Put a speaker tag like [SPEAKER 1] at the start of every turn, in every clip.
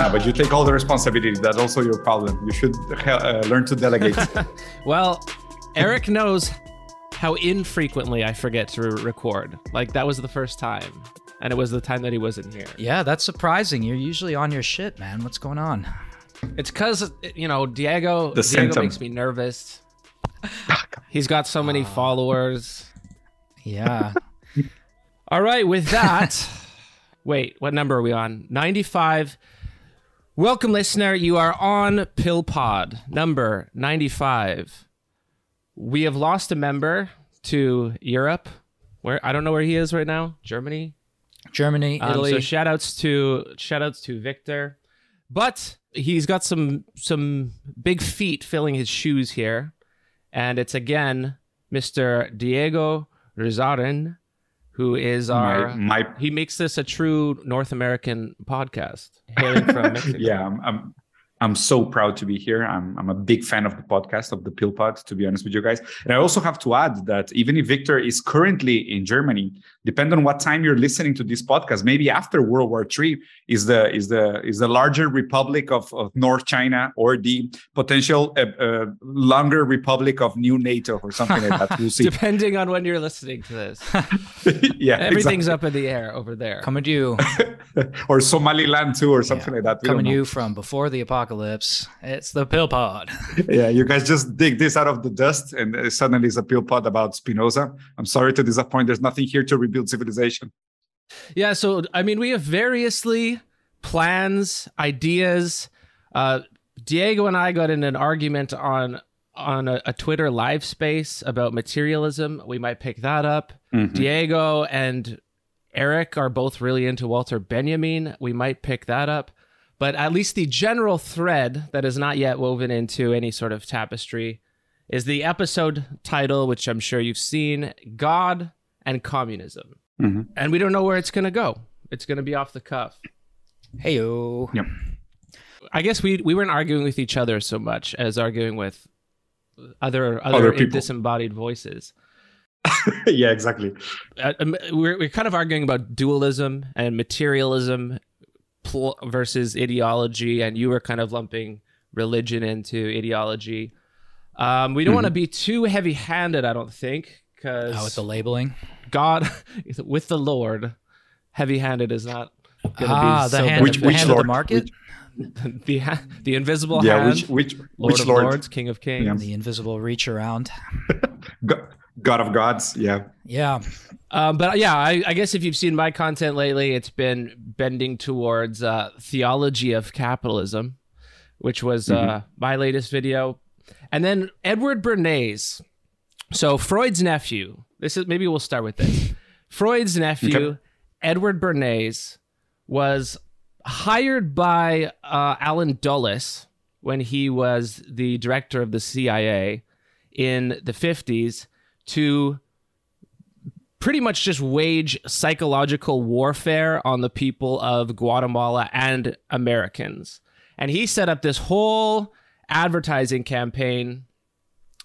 [SPEAKER 1] Yeah, but you take all the responsibility. That's also your problem. You should uh, learn to delegate.
[SPEAKER 2] well, Eric knows how infrequently I forget to re- record. Like that was the first time, and it was the time that he wasn't here.
[SPEAKER 3] Yeah, that's surprising. You're usually on your shit, man. What's going on?
[SPEAKER 2] It's because you know Diego.
[SPEAKER 1] The
[SPEAKER 2] Diego
[SPEAKER 1] symptom.
[SPEAKER 2] makes me nervous. He's got so many followers.
[SPEAKER 3] Yeah.
[SPEAKER 2] All right, with that, wait, what number are we on? 95. Welcome, listener. You are on Pill Pod, number 95. We have lost a member to Europe. Where I don't know where he is right now. Germany.
[SPEAKER 3] Germany,
[SPEAKER 2] Um,
[SPEAKER 3] Italy.
[SPEAKER 2] so shout outs to shout outs to Victor. But he's got some some big feet filling his shoes here. And it's again Mr. Diego Rizaren, who is our
[SPEAKER 1] my, my
[SPEAKER 2] he makes this a true North American podcast, hailing from Mexico.
[SPEAKER 1] yeah, I'm, I'm I'm so proud to be here. I'm I'm a big fan of the podcast of the Pill Pod, to be honest with you guys. And I also have to add that even if Victor is currently in Germany, depending on what time you're listening to this podcast, maybe after World War III is the is the is the larger republic of, of North China or the potential uh, uh, longer republic of New NATO or something like that. We'll see.
[SPEAKER 2] Depending on when you're listening to this,
[SPEAKER 1] yeah,
[SPEAKER 2] everything's up in the air over there.
[SPEAKER 3] coming to you,
[SPEAKER 1] or Somaliland too, or something like that. We
[SPEAKER 3] coming to you from before the apocalypse. It's the Pill Pod.
[SPEAKER 1] yeah, you guys just dig this out of the dust, and uh, suddenly it's a pill pod about Spinoza. I'm sorry to disappoint. There's nothing here to rebuild civilization.
[SPEAKER 2] Yeah, so I mean, we have variously plans, ideas. Uh, Diego and I got in an argument on on a, a Twitter live space about materialism. We might pick that up. Diego and Eric are both really into Walter Benjamin. We might pick that up. But at least the general thread that is not yet woven into any sort of tapestry is the episode title, which I'm sure you've seen God and Communism.
[SPEAKER 1] Mhm.
[SPEAKER 2] And we don't know where it's going to go. It's going to be off the cuff.
[SPEAKER 3] Hey yo.
[SPEAKER 1] Yep.
[SPEAKER 2] I guess we we weren't arguing with each other so much as arguing with other other,
[SPEAKER 1] Other
[SPEAKER 2] disembodied voices.
[SPEAKER 1] yeah, exactly.
[SPEAKER 2] Uh, um, we're we're kind of arguing about dualism and materialism pl- versus ideology, and you were kind of lumping religion into ideology. Um, we don't want to be too heavy-handed, I don't think, because
[SPEAKER 3] Oh, with the labeling.
[SPEAKER 2] God with the Lord, heavy-handed is not going to
[SPEAKER 3] Ah,
[SPEAKER 2] be
[SPEAKER 3] the
[SPEAKER 2] so
[SPEAKER 3] hand,
[SPEAKER 1] Which-
[SPEAKER 3] the
[SPEAKER 1] which
[SPEAKER 3] hand of the
[SPEAKER 1] Lord?
[SPEAKER 3] market,
[SPEAKER 2] the ha- the invisible
[SPEAKER 1] Yeah,
[SPEAKER 2] hand,
[SPEAKER 1] which which
[SPEAKER 2] Lord
[SPEAKER 1] which
[SPEAKER 2] of
[SPEAKER 1] Lord?
[SPEAKER 2] Lords, King of Kings.
[SPEAKER 1] Yeah.
[SPEAKER 3] the invisible reach around.
[SPEAKER 1] Go- God of gods. Yeah.
[SPEAKER 3] Yeah.
[SPEAKER 2] Um, but yeah, I, I guess if you've seen my content lately, it's been bending towards uh, theology of capitalism, which was uh, my latest video, and then Edward Bernays. So Freud's nephew. This is maybe we'll start with this. Freud's nephew,
[SPEAKER 1] Okay.
[SPEAKER 2] Edward Bernays, was hired by uh, Allen Dulles when he was the director of the CIA in the 50s to pretty much just wage psychological warfare on the people of Guatemala and Americans. And he set up this whole advertising campaign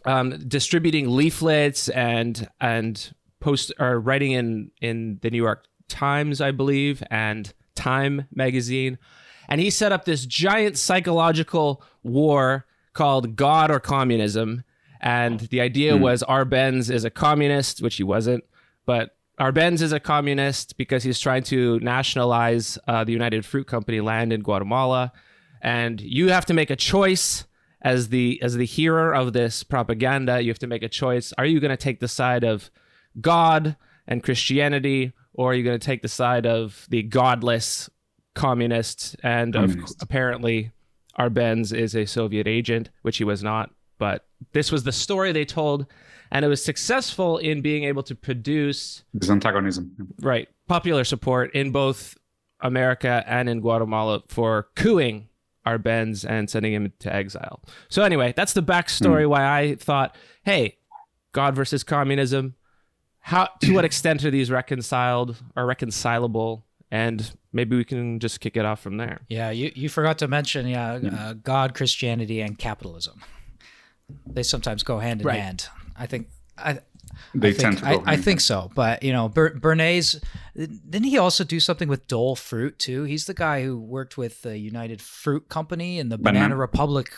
[SPEAKER 2] um, distributing leaflets and and post or writing in in the New York Times, I believe, and Time magazine. And he set up this giant psychological war called God or Communism. And the idea was Arbenz is a communist, which he wasn't, but Arbenz is a communist because he's trying to nationalize uh, the United Fruit Company land in Guatemala. And you have to make a choice as the as the hearer of this propaganda. You have to make a choice. Are you going to take the side of God and Christianity, or are you going to take the side of the godless communists? And of,
[SPEAKER 1] Communist.
[SPEAKER 2] apparently, Arbenz is a Soviet agent, which he was not. But this was the story they told, and it was successful in being able to produce
[SPEAKER 1] This antagonism.
[SPEAKER 2] right popular support in both America and in Guatemala for cooing Arbenz and sending him to exile. So anyway, that's the backstory why I thought, hey, God versus communism. How to what extent are these reconciled or reconcilable? And maybe we can just kick it off from there.
[SPEAKER 3] Yeah, you, you forgot to mention yeah, uh, God, Christianity, and capitalism. They sometimes go hand in
[SPEAKER 2] Right.
[SPEAKER 3] hand. I think I
[SPEAKER 1] they
[SPEAKER 3] I think,
[SPEAKER 1] tend to go.
[SPEAKER 3] I, I think so, but you know, Ber- Bernays didn't he also do something with Dole Fruit too? He's the guy who worked with the United Fruit Company, and the Banana,
[SPEAKER 1] Banana.
[SPEAKER 3] Republic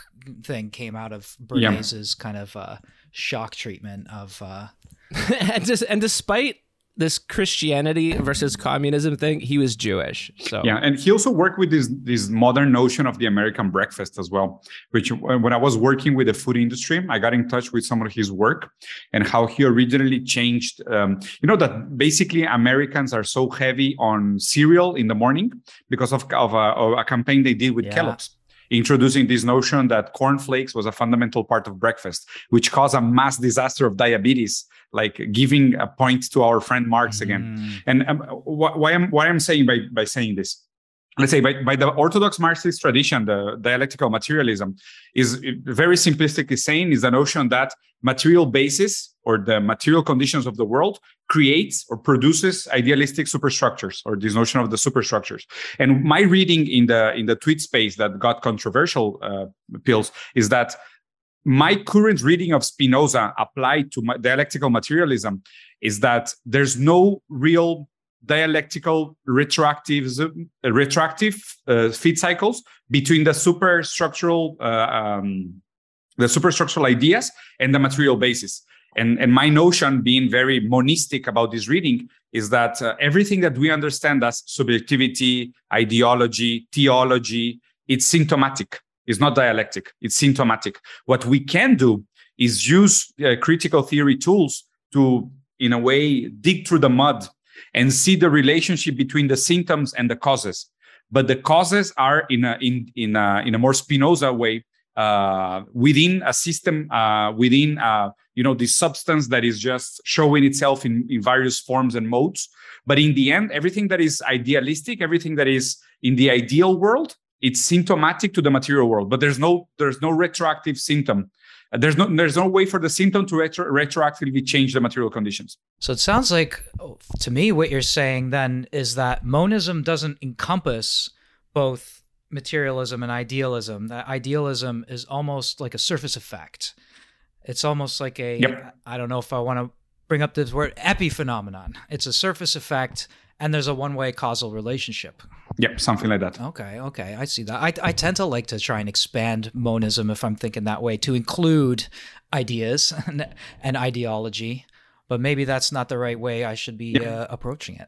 [SPEAKER 3] thing came out of
[SPEAKER 1] Yeah.
[SPEAKER 3] Bernays's kind of uh, shock treatment of. Uh,
[SPEAKER 2] and just and despite this Christianity versus communism thing, he was Jewish. So
[SPEAKER 1] Yeah, and he also worked with this this modern notion of the American breakfast as well. Which when I was working with the food industry, I got in touch with some of his work and how he originally changed. Um, you know that basically Americans are so heavy on cereal in the morning because of of a, of a campaign they did with
[SPEAKER 3] Yeah.
[SPEAKER 1] Kellogg's. Introducing this notion that cornflakes was a fundamental part of breakfast, which caused a mass disaster of diabetes, like giving a point to our friend Marx again.
[SPEAKER 3] mm,
[SPEAKER 1] And um, wh- why I'm why I'm saying by by saying this, let's say by, by the Orthodox Marxist tradition, the dialectical materialism is very simplistically saying is the notion that material basis or the material conditions of the world creates or produces idealistic superstructures or this notion of the superstructures. And my reading in the in the tweet space that got controversial uh, pills is that my current reading of Spinoza applied to dialectical materialism is that there's no real dialectical retroactive uh, retroactive uh, feed cycles between the superstructural uh, um, the superstructural ideas and the material basis. And, and my notion, being very monistic about this reading, is that uh, everything that we understand as subjectivity, ideology, theology, it's symptomatic. It's not dialectic. It's symptomatic. What we can do is use uh, critical theory tools to, in a way, dig through the mud and see the relationship between the symptoms and the causes. But the causes are in a in in a, in a more Spinoza way uh, within a system, uh, within uh, you know this substance that is just showing itself in, in various forms and modes. But in the end, everything that is idealistic, everything that is in the ideal world, it's symptomatic to the material world. But there's no there's no retroactive symptom. There's no there's no way for the symptom to retro- retroactively change the material conditions.
[SPEAKER 3] So it sounds like, to me, what you're saying then is that monism doesn't encompass both materialism and idealism. That idealism is almost like a surface effect. It's almost like a,
[SPEAKER 1] Yep.
[SPEAKER 3] I don't know if I want to bring up this word, epiphenomenon. It's a surface effect, and there's a one way causal relationship.
[SPEAKER 1] Yep, something like that.
[SPEAKER 3] Okay, okay, I see that. I, I tend to like to try and expand monism if I'm thinking that way to include ideas and, and ideology, but maybe that's not the right way I should be
[SPEAKER 1] Yeah.
[SPEAKER 3] uh, approaching it.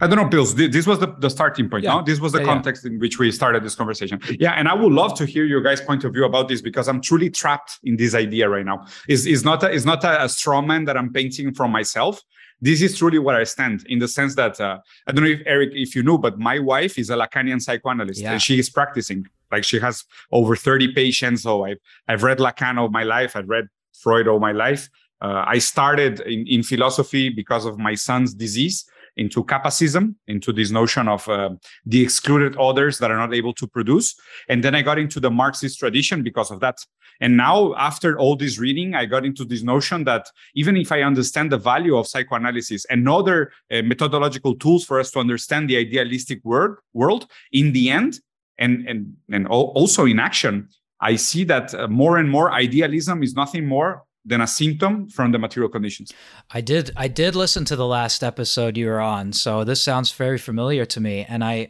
[SPEAKER 1] I don't know, Pills. thi- This was the, the starting point.
[SPEAKER 2] Yeah.
[SPEAKER 1] No? This was the
[SPEAKER 2] Yeah, yeah.
[SPEAKER 1] context in which we started this conversation. Yeah, and I would love to hear your guys' point of view about this because I'm truly trapped in this idea right now. Is is not a, is not a, a straw man that I'm painting from myself. This is truly where I stand in the sense that uh, I don't know if Eric, if you know, but my wife is a Lacanian psychoanalyst
[SPEAKER 3] Yeah.
[SPEAKER 1] and she is practicing. Like she has over 30 patients. So I've I've read Lacan all my life. I've read Freud all my life. Uh, I started in, in philosophy because of my son's disease into capacism, into this notion of uh, the excluded others that are not able to produce. And then I got into the Marxist tradition because of that. And now, after all this reading, I got into this notion that even if I understand the value of psychoanalysis and other uh, methodological tools for us to understand the idealistic world, world in the end, and, and, and also in action, I see that uh, more and more idealism is nothing more than a symptom from the material conditions.
[SPEAKER 3] I did I did listen to the last episode you were on, so this sounds very familiar to me, and I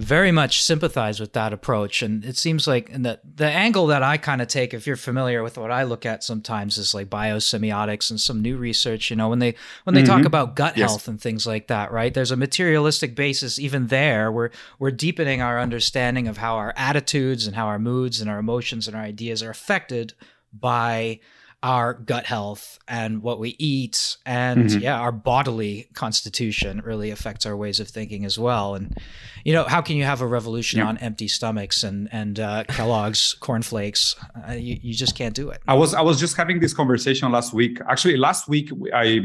[SPEAKER 3] very much sympathize with that approach. And it seems like and the the angle that I kind of take, if you're familiar with what I look at sometimes, is like biosemiotics and some new research. You know, when they when they talk
[SPEAKER 1] Mhm.
[SPEAKER 3] about gut
[SPEAKER 1] Yes.
[SPEAKER 3] health and things like that, right? There's a materialistic basis even there. We're we're deepening our understanding of how our attitudes and how our moods and our emotions and our ideas are affected by our gut health and what we eat and
[SPEAKER 1] Mhm.
[SPEAKER 3] yeah our bodily constitution really affects our ways of thinking as well and you know how can you have a revolution
[SPEAKER 1] Yeah.
[SPEAKER 3] on empty stomachs and and uh, kellogg's cornflakes uh, you, you just can't do it
[SPEAKER 1] I was I was just having this conversation last week. Actually, last week I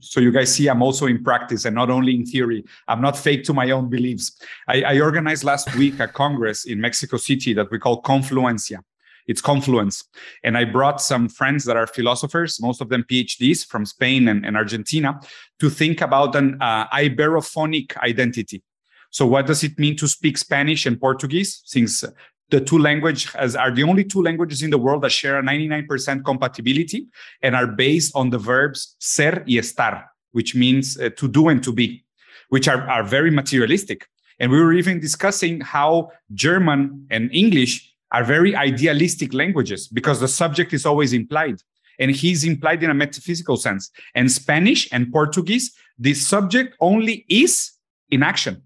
[SPEAKER 1] so you guys see I'm also in practice and not only in theory. I'm not fake to my own beliefs. I, I organized last week a congress in Mexico City that we call Confluencia. It's confluence, and I brought some friends that are philosophers, most of them PhDs from Spain and, and Argentina, to think about an uh, Iberophonic identity. So, what does it mean to speak Spanish and Portuguese? Since the two languages are the only two languages in the world that share a 99% compatibility and are based on the verbs ser y estar, which means uh, to do and to be, which are, are very materialistic. And we were even discussing how German and English are very idealistic languages because the subject is always implied and he's implied in a metaphysical sense. And Spanish and Portuguese, the subject only is in action.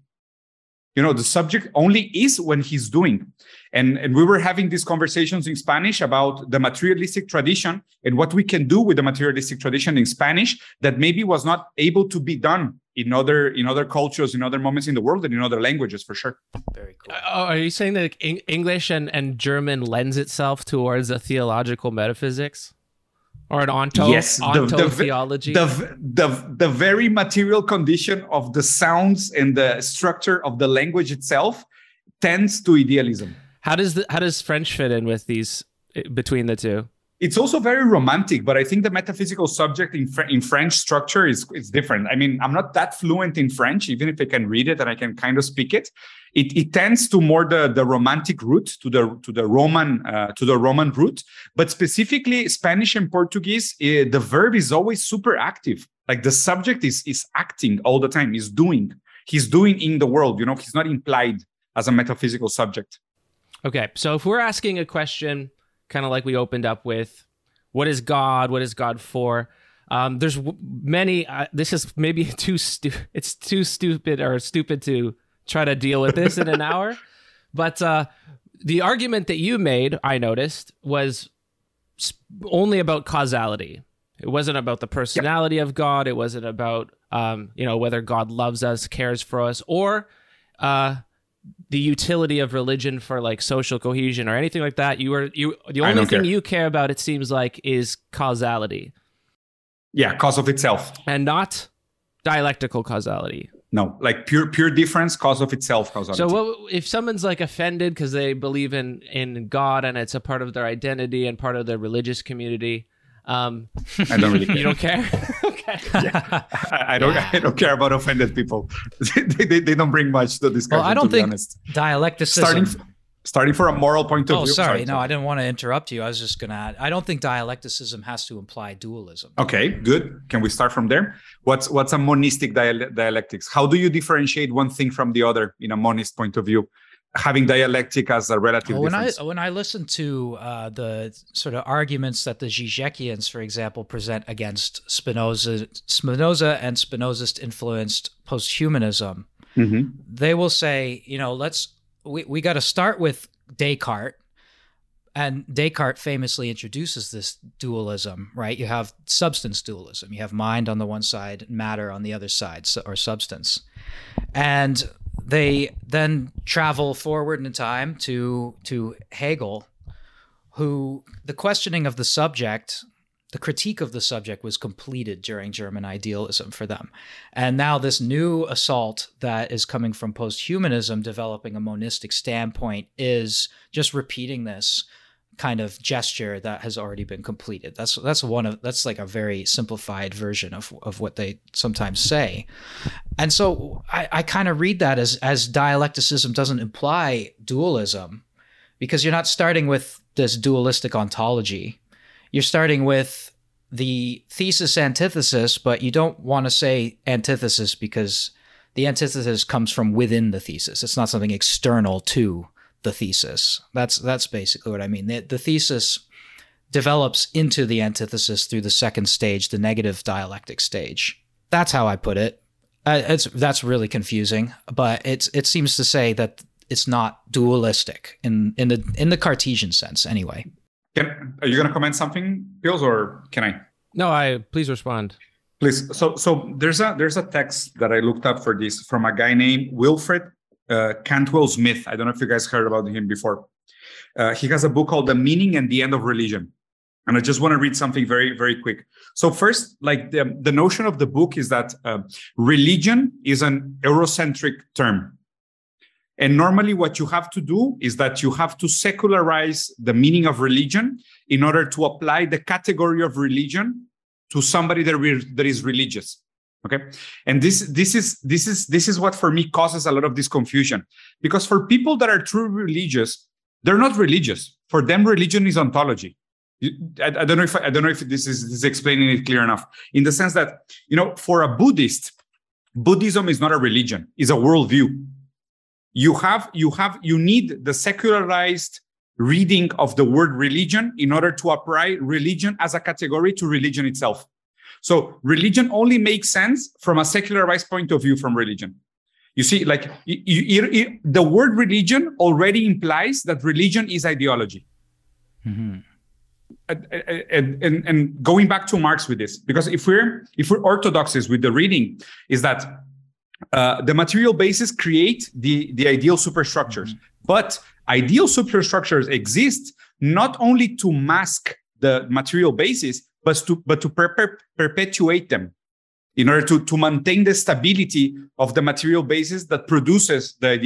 [SPEAKER 1] You know, the subject only is when he's doing. And, and we were having these conversations in Spanish about the materialistic tradition and what we can do with the materialistic tradition in Spanish that maybe was not able to be done in other in other cultures, in other moments in the world, and in other languages for sure.
[SPEAKER 2] Very cool. Uh, are you saying that English and, and German lends itself towards a theological metaphysics? or an onto yes, onto the, the, theology.
[SPEAKER 1] The, the the very material condition of the sounds and the structure of the language itself tends to idealism.
[SPEAKER 2] How does the, how does French fit in with these between the two?
[SPEAKER 1] It's also very romantic, but I think the metaphysical subject in, in French structure is is different. I mean, I'm not that fluent in French, even if I can read it and I can kind of speak it. It, it tends to more the, the romantic route to the to the Roman uh, to the Roman route, but specifically Spanish and Portuguese, uh, the verb is always super active. Like the subject is is acting all the time. He's doing. He's doing in the world. You know, he's not implied as a metaphysical subject.
[SPEAKER 2] Okay, so if we're asking a question, kind of like we opened up with, what is God? What is God for? Um, there's w- many. Uh, this is maybe too stu- It's too stupid or stupid to try to deal with this in an hour. But uh, the argument that you made, I noticed, was only about causality. It wasn't about the personality of God. It wasn't about um, you know whether God loves us, cares for us, or uh, the utility of religion for like social cohesion or anything like that. You are you the only thing care. you care about it seems like is causality.
[SPEAKER 1] Yeah, cause of itself.
[SPEAKER 2] And not dialectical causality.
[SPEAKER 1] No, like pure pure difference, cause of itself causality.
[SPEAKER 2] So what if someone's like offended because they believe in in God and it's a part of their identity and part of their religious community? Um,
[SPEAKER 1] I don't really care.
[SPEAKER 2] You don't care? okay.
[SPEAKER 1] Yeah. I, I, don't. Yeah. I don't care about offended people. they, they, they, don't bring much to discussion. Well, I don't think
[SPEAKER 3] dialecticism.
[SPEAKER 1] Starting, starting from a moral point of
[SPEAKER 3] oh,
[SPEAKER 1] view.
[SPEAKER 3] sorry. sorry no. I didn't want to interrupt you. I was just going to add. I don't think dialecticism has to imply dualism.
[SPEAKER 1] Okay, good. Can we start from there? What's what's a monistic dialectics? How do you differentiate one thing from the other in a monist point of view? Having dialectic as a relative
[SPEAKER 3] when
[SPEAKER 1] difference.
[SPEAKER 3] I when I listen to uh, the sort of arguments that the Zizekians, for example, present against Spinoza, Spinoza and Spinozist influenced posthumanism, mm-hmm. they will say, you know, let's we we got to start with Descartes. And Descartes famously introduces this dualism, right? You have substance dualism. You have mind on the one side, matter on the other side, or substance. And they then travel forward in time to to Hegel, who the questioning of the subject, the critique of the subject was completed during German idealism for them. And now this new assault that is coming from posthumanism developing a monistic standpoint is just repeating this kind of gesture that has already been completed. That's that's one of that's like a very simplified version of of what they sometimes say. And so I, I kind of read that as as dialecticism doesn't imply dualism, because you're not starting with this dualistic ontology. You're starting with the thesis antithesis, but you don't want to say antithesis because the antithesis comes from within the thesis. It's not something external to the thesis. That's that's basically what I mean. The, the thesis develops into the antithesis through the second stage, the negative dialectic stage. That's how I put it. Uh, it's that's really confusing, but it's it seems to say that it's not dualistic in in the in the Cartesian sense, anyway.
[SPEAKER 1] Can, are you going to comment something, Pills, or can I?
[SPEAKER 2] No, I please respond.
[SPEAKER 1] Please. So so there's a there's a text that I looked up for this from a guy named Wilfred uh, Cantwell Smith. I don't know if you guys heard about him before. Uh, he has a book called The Meaning and the End of Religion. And I just want to read something very, very quick. So, first, like the, the notion of the book is that uh, religion is an Eurocentric term. And normally, what you have to do is that you have to secularize the meaning of religion in order to apply the category of religion to somebody that, re- that is religious okay and this this is this is this is what for me causes a lot of this confusion because for people that are true religious they're not religious. For them, religion is ontology. I, I don't know if I, I don't know if this is, this is explaining it clear enough. In the sense that you know, for a Buddhist, Buddhism is not a religion; it's a worldview. You have you have you need the secularized reading of the word religion in order to apply religion as a category to religion itself. So religion only makes sense from a secularized point of view from religion. You see, like you, you, you, the word religion already implies that religion is ideology. Mm-hmm. And, and, and, going back to Marx with this, because if we're if we're orthodoxies with the reading, is that uh, the material bases create the the ideal superstructures, mm-hmm. but ideal superstructures exist not only to mask the material basis, but to but to per- per- perpetuate them in order to, to maintain the stability of the material basis that produces the,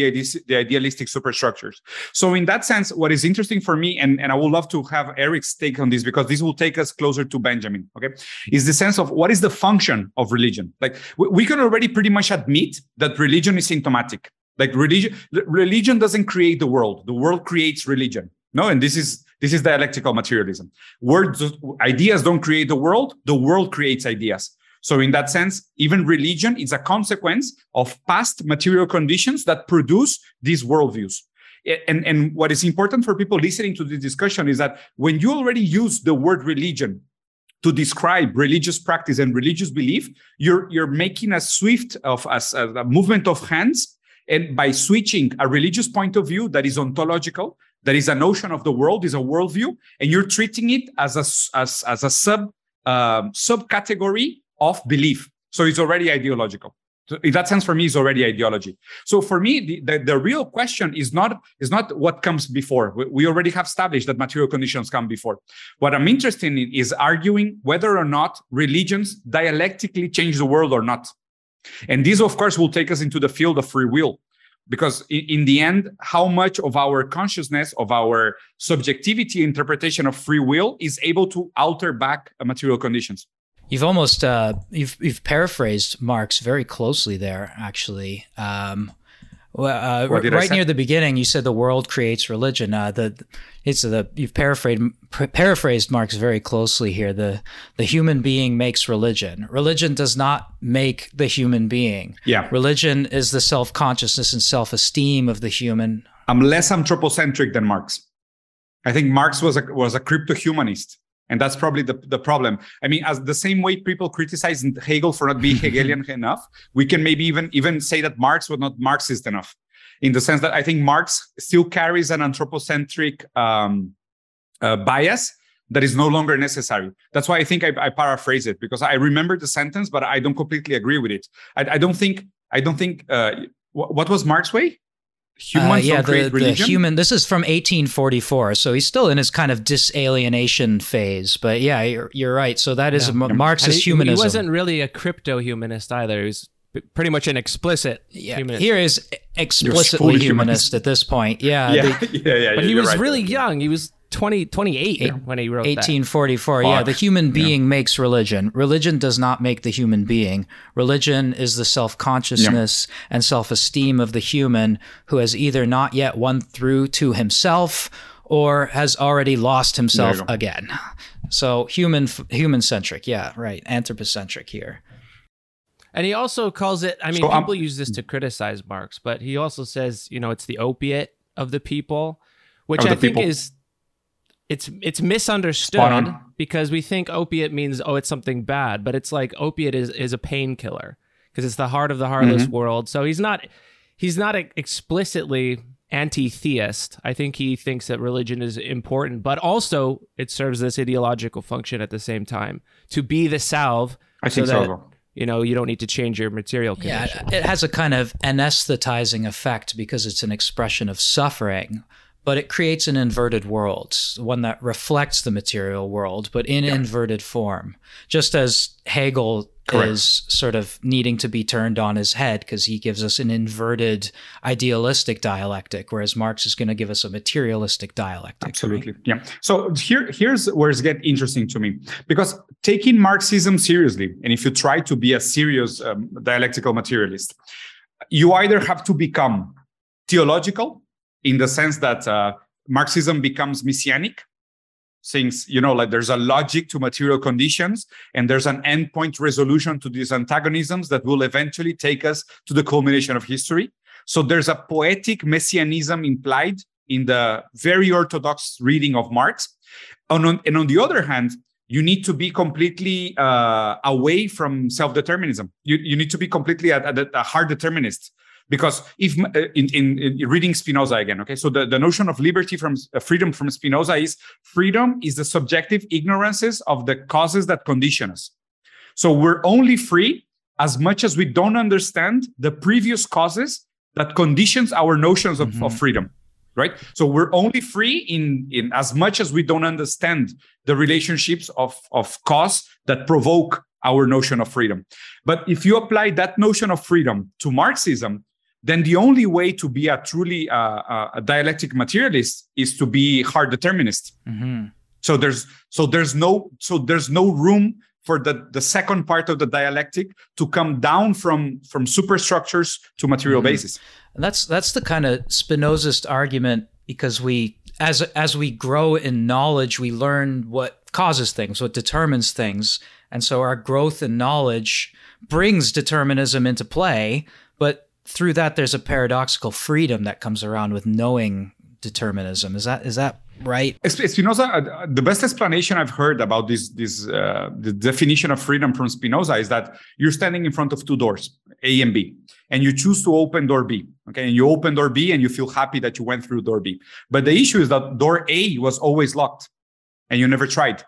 [SPEAKER 1] the idealistic superstructures. So in that sense, what is interesting for me, and, and I would love to have Eric's take on this because this will take us closer to Benjamin, okay, is the sense of what is the function of religion? Like we, we can already pretty much admit that religion is symptomatic. Like religion, religion doesn't create the world. The world creates religion. No, and this is this is dialectical materialism. Words, ideas don't create the world. The world creates ideas. So in that sense, even religion is a consequence of past material conditions that produce these worldviews. And, and what is important for people listening to this discussion is that when you already use the word religion to describe religious practice and religious belief, you're, you're making a swift of a, a movement of hands. And by switching a religious point of view that is ontological, that is a notion of the world, is a worldview, and you're treating it as a, as, as a sub um, subcategory of belief. So it's already ideological. So in that sense, for me, is already ideology. So for me, the, the, the, real question is not is not what comes before. We, we already have established that material conditions come before. What I'm interested in is arguing whether or not religions dialectically change the world or not. And this, of course, will take us into the field of free will. Because in, the end, how much of our consciousness, of our subjectivity interpretation of free will is able to alter back material conditions?
[SPEAKER 3] You've almost uh, you've you've paraphrased Marx very closely there, actually. Um, uh, right near the beginning, you said the world creates religion. Uh, the it's the you've paraphrased paraphrased Marx very closely here. The the human being makes religion. Religion does not make the human being.
[SPEAKER 1] Yeah.
[SPEAKER 3] Religion is the self consciousness and self esteem of the human.
[SPEAKER 1] I'm less anthropocentric than Marx. I think Marx was a was a crypto humanist. And that's probably the, the problem. I mean, as the same way people criticize Hegel for not being Hegelian enough, we can maybe even even say that Marx was not Marxist enough, in the sense that I think Marx still carries an anthropocentric um, uh, bias that is no longer necessary. That's why I think I, I, paraphrase it because I remember the sentence, but I don't completely agree with it. I, I don't think I don't think uh, what, what was Marx's way?
[SPEAKER 3] Humans uh, yeah, the, the human. This is from 1844, so he's still in his kind of disalienation phase. But yeah, you're, you're right. So that is yeah. Marxist he, humanism.
[SPEAKER 2] He wasn't really a crypto humanist either. He was pretty much an explicit yeah. humanist.
[SPEAKER 3] Here is explicitly humanist, humanist, at this point. Yeah,
[SPEAKER 1] yeah, the, yeah, yeah,
[SPEAKER 2] But he was right. really young. He was 20, 28 Eight, when he wrote
[SPEAKER 3] 1844 that. yeah the human being yeah. makes religion. Religion does not make the human being. Religion is the self-consciousness yeah. and self-esteem of the human who has either not yet won through to himself or has already lost himself again. So human human centric yeah right. Anthropocentric here.
[SPEAKER 2] And he also calls it i mean so, people um, use this to criticize marx but he also says you know it's the opiate of the people which i think people. is it's it's misunderstood because we think opiate means oh it's something bad, but it's like opiate is is a painkiller because it's the heart of the heartless mm-hmm. world. So he's not he's not explicitly anti-theist. I think he thinks that religion is important, but also it serves this ideological function at the same time to be the salve.
[SPEAKER 1] I think so. That, so.
[SPEAKER 2] You know, you don't need to change your material condition.
[SPEAKER 3] Yeah, it has a kind of anesthetizing effect because it's an expression of suffering but it creates an inverted world, one that reflects the material world, but in yeah. inverted form. Just as Hegel Correct. is sort of needing to be turned on his head because he gives us an inverted idealistic dialectic, whereas Marx is going to give us a materialistic dialectic.
[SPEAKER 1] Absolutely. Right? Yeah. So here, here's where it's get interesting to me because taking Marxism seriously, and if you try to be a serious um, dialectical materialist, you either have to become theological in the sense that uh, Marxism becomes messianic, since you know, like there's a logic to material conditions, and there's an endpoint resolution to these antagonisms that will eventually take us to the culmination of history. So there's a poetic messianism implied in the very orthodox reading of Marx. And on, and on the other hand, you need to be completely uh, away from self-determinism. You, you need to be completely a, a, a hard determinist because if uh, in, in, in, reading spinoza again okay? So the, the notion of liberty from uh, freedom from spinoza is freedom is the subjective ignorances of the causes that condition us. So we're only free as much as we don't understand the previous causes that conditions our notions of, mm-hmm. of freedom right? So we're only free in in as much as we don't understand the relationships of of cause that provoke our notion of freedom. But if you apply that notion of freedom to marxism then the only way to be a truly uh, uh a dialectic materialist is to be hard determinist mm-hmm. so there's so there's no so there's no room for the, the second part of the dialectic to come down from from superstructures to material mm-hmm. basis
[SPEAKER 3] and that's that's the kind of Spinozist argument because we as as we grow in knowledge, we learn what causes things, what determines things. And so our growth in knowledge brings determinism into play, but through that there's a paradoxical freedom that comes around with knowing determinism. Is that is that right?
[SPEAKER 1] Spinoza, uh, the best explanation I've heard about this this uh, the definition of freedom from Spinoza is that you're standing in front of two doors, A and B and you choose to open door B. Okay. And you open door B and you feel happy that you went through door B. But the issue is that door A was always locked and you never tried.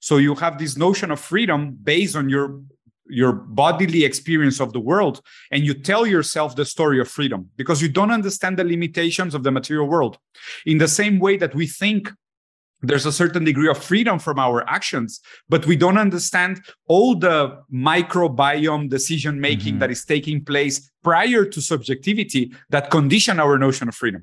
[SPEAKER 1] So you have this notion of freedom based on your your bodily experience of the world and you tell yourself the story of freedom because you don't understand the limitations of the material world in the same way that we think there's a certain degree of freedom from our actions but we don't understand all the microbiome decision making mm-hmm. that is taking place prior to subjectivity that condition our notion of freedom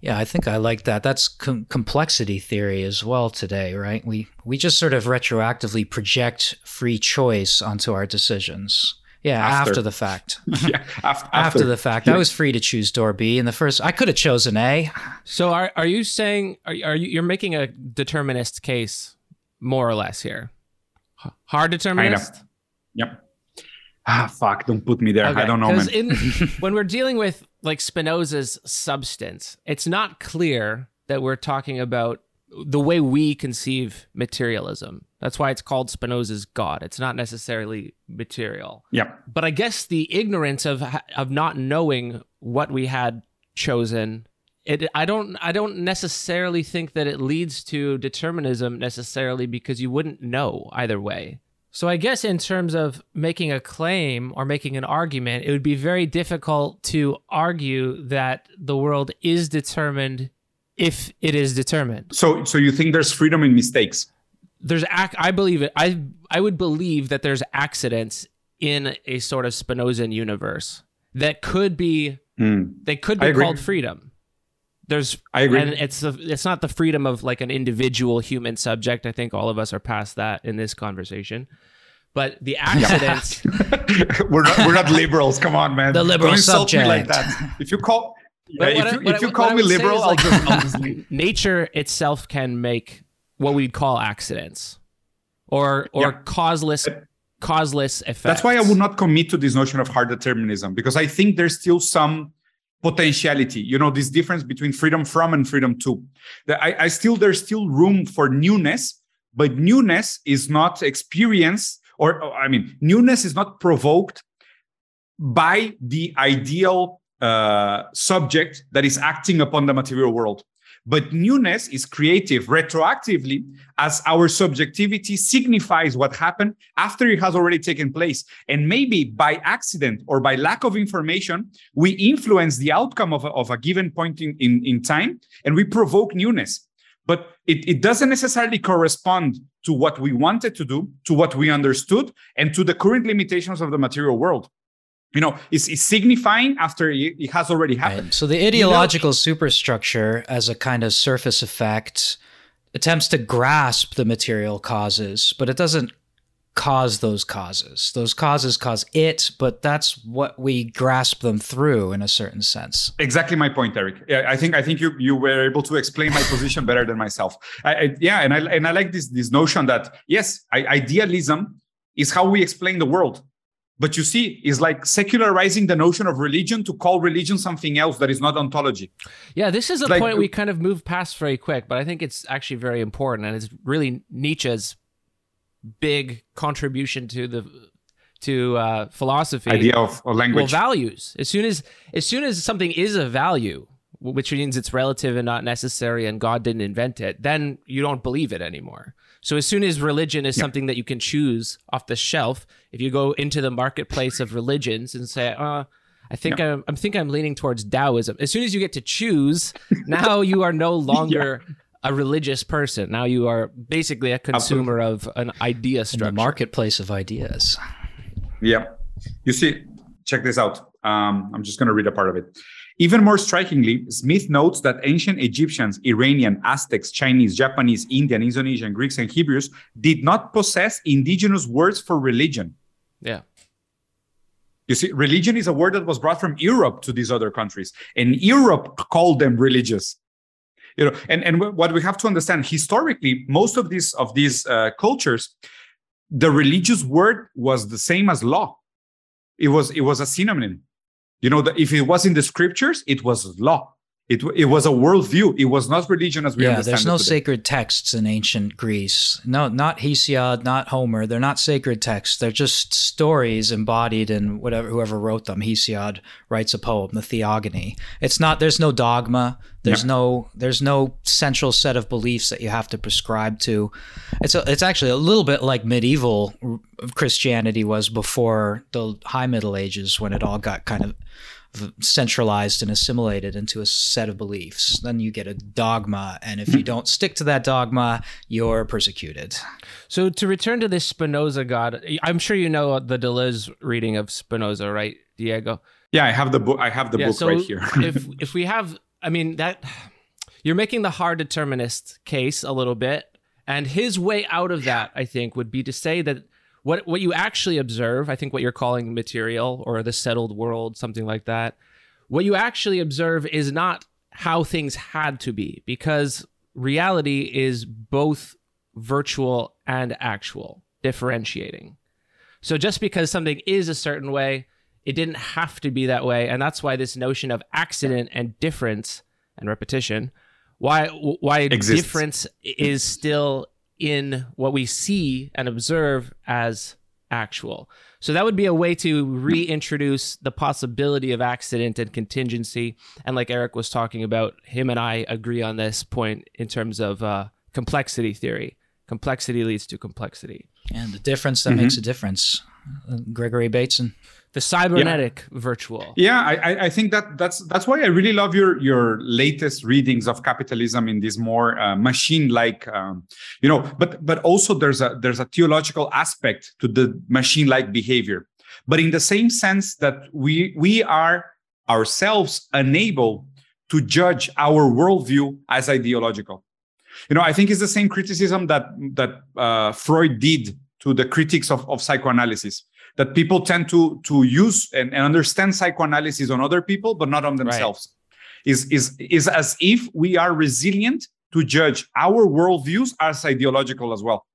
[SPEAKER 3] yeah i think i like that that's com- complexity theory as well today right we we just sort of retroactively project free choice onto our decisions yeah, after, after the fact. yeah, after, after, the fact. Yeah. I was free to choose door B in the first. I could have chosen A.
[SPEAKER 2] So are are you saying are are you you're making a determinist case more or less here? Hard determinist.
[SPEAKER 1] Yep. Ah, fuck! Don't put me there. Okay. I don't know, man.
[SPEAKER 2] in, when we're dealing with like Spinoza's substance, it's not clear that we're talking about the way we conceive materialism. That's why it's called Spinoza's God. It's not necessarily material.
[SPEAKER 1] Yeah.
[SPEAKER 2] But I guess the ignorance of of not knowing what we had chosen it I don't I don't necessarily think that it leads to determinism necessarily because you wouldn't know either way. So I guess in terms of making a claim or making an argument, it would be very difficult to argue that the world is determined if it is determined.
[SPEAKER 1] So so you think there's freedom in mistakes?
[SPEAKER 2] there's ac- I believe it. I I would believe that there's accidents in a sort of Spinozan universe that could be mm. they could be called freedom. There's
[SPEAKER 1] I agree,
[SPEAKER 2] and it's a, it's not the freedom of like an individual human subject. I think all of us are past that in this conversation. But the accidents,
[SPEAKER 1] we're not we're not liberals. Come on, man.
[SPEAKER 3] The liberal Don't subject. Me like that.
[SPEAKER 1] If you call yeah, if you, if you call me liberal, I'll, like, just, I'll just leave.
[SPEAKER 2] Nature itself can make what we'd call accidents or or yeah. causeless causeless effects.
[SPEAKER 1] That's why I would not commit to this notion of hard determinism because I think there's still some potentiality. You know, this difference between freedom from and freedom to. I, I still there's still room for newness, but newness is not experienced, or I mean, newness is not provoked by the ideal uh, subject that is acting upon the material world. But newness is creative retroactively as our subjectivity signifies what happened after it has already taken place. And maybe by accident or by lack of information, we influence the outcome of a, of a given point in, in, in time and we provoke newness. But it, it doesn't necessarily correspond to what we wanted to do, to what we understood, and to the current limitations of the material world you know it's, it's signifying after it, has already happened right.
[SPEAKER 3] so the ideological you know? superstructure as a kind of surface effect attempts to grasp the material causes but it doesn't cause those causes. Those causes cause it, but that's what we grasp them through in a certain sense.
[SPEAKER 1] Exactly my point, Eric. I think I think you you were able to explain my position better than myself. I, I, yeah, and I and I like this this notion that yes, I, idealism is how we explain the world. But you see, it's like secularizing the notion of religion to call religion something else that is not ontology.
[SPEAKER 2] Yeah, this is a like, point we kind of moved past very quick, but I think it's actually very important, and it's really Nietzsche's big contribution to the to uh, philosophy.
[SPEAKER 1] Idea of, of language.
[SPEAKER 2] Well values. As soon as as soon as something is a value which means it's relative and not necessary and god didn't invent it then you don't believe it anymore so as soon as religion is yeah. something that you can choose off the shelf if you go into the marketplace of religions and say uh I think yeah. I'm, I think I'm leaning towards Taoism. As soon as you get to choose, now you are no longer yeah a religious person. Now you are basically a consumer of an idea structure.
[SPEAKER 3] In the marketplace of ideas.
[SPEAKER 1] Yeah. You see, check this out. Um, I'm just going to read a part of it. Even more strikingly, Smith notes that ancient Egyptians, Iranian, Aztecs, Chinese, Japanese, Indian, Indonesian, Greeks, and Hebrews did not possess indigenous words for religion.
[SPEAKER 2] Yeah.
[SPEAKER 1] You see, religion is a word that was brought from Europe to these other countries, and Europe called them religious you know and and what we have to understand historically most of these of these uh, cultures the religious word was the same as law it was it was a synonym you know that if it was in the scriptures it was law it, it was a worldview. It was not religion as we
[SPEAKER 3] yeah,
[SPEAKER 1] understand
[SPEAKER 3] there's no sacred texts in ancient Greece. No, not Hesiod, not Homer. They're not sacred texts. They're just stories embodied in whatever whoever wrote them. Hesiod writes a poem, the Theogony. It's not. There's no dogma. There's yeah. no. There's no central set of beliefs that you have to prescribe to. It's a, it's actually a little bit like medieval Christianity was before the High Middle Ages when it all got kind of centralized and assimilated into a set of beliefs. Then you get a dogma, and if you mm-hmm. don't stick to that dogma, you're persecuted.
[SPEAKER 2] So to return to this Spinoza God, I'm sure you know the Deleuze reading of Spinoza, right, Diego?
[SPEAKER 1] Yeah, I have the book. I have the yeah, book so right here.
[SPEAKER 2] if if we have, I mean that you're making the hard determinist case a little bit, and his way out of that, I think, would be to say that what what you actually observe, I think what you're calling material or the settled world, something like that. What you actually observe is not how things had to be because reality is both virtual and actual, differentiating. So just because something is a certain way, it didn't have to be that way, and that's why this notion of accident and difference and repetition, why why Exists. difference is still in what we see and observe as actual. So that would be a way to reintroduce the possibility of accident and contingency. And like Eric was talking about, him and I agree on this point in terms of uh, complexity theory. Complexity leads to complexity.
[SPEAKER 3] And the difference that mm-hmm. makes a difference. Uh, Gregory Bateson
[SPEAKER 2] the cybernetic yeah. virtual.
[SPEAKER 1] Yeah, I, I think that that's that's why I really love your your latest readings of capitalism in this more uh, machine-like, um, you know. But but also there's a there's a theological aspect to the machine-like behavior, but in the same sense that we we are ourselves unable to judge our worldview as ideological. You know, I think it's the same criticism that that uh, Freud did to the critics of, of psychoanalysis that people tend to to use and, and understand psychoanalysis on other people but not on themselves. Right. is is is as if we are resilient to judge our worldviews as ideological as well.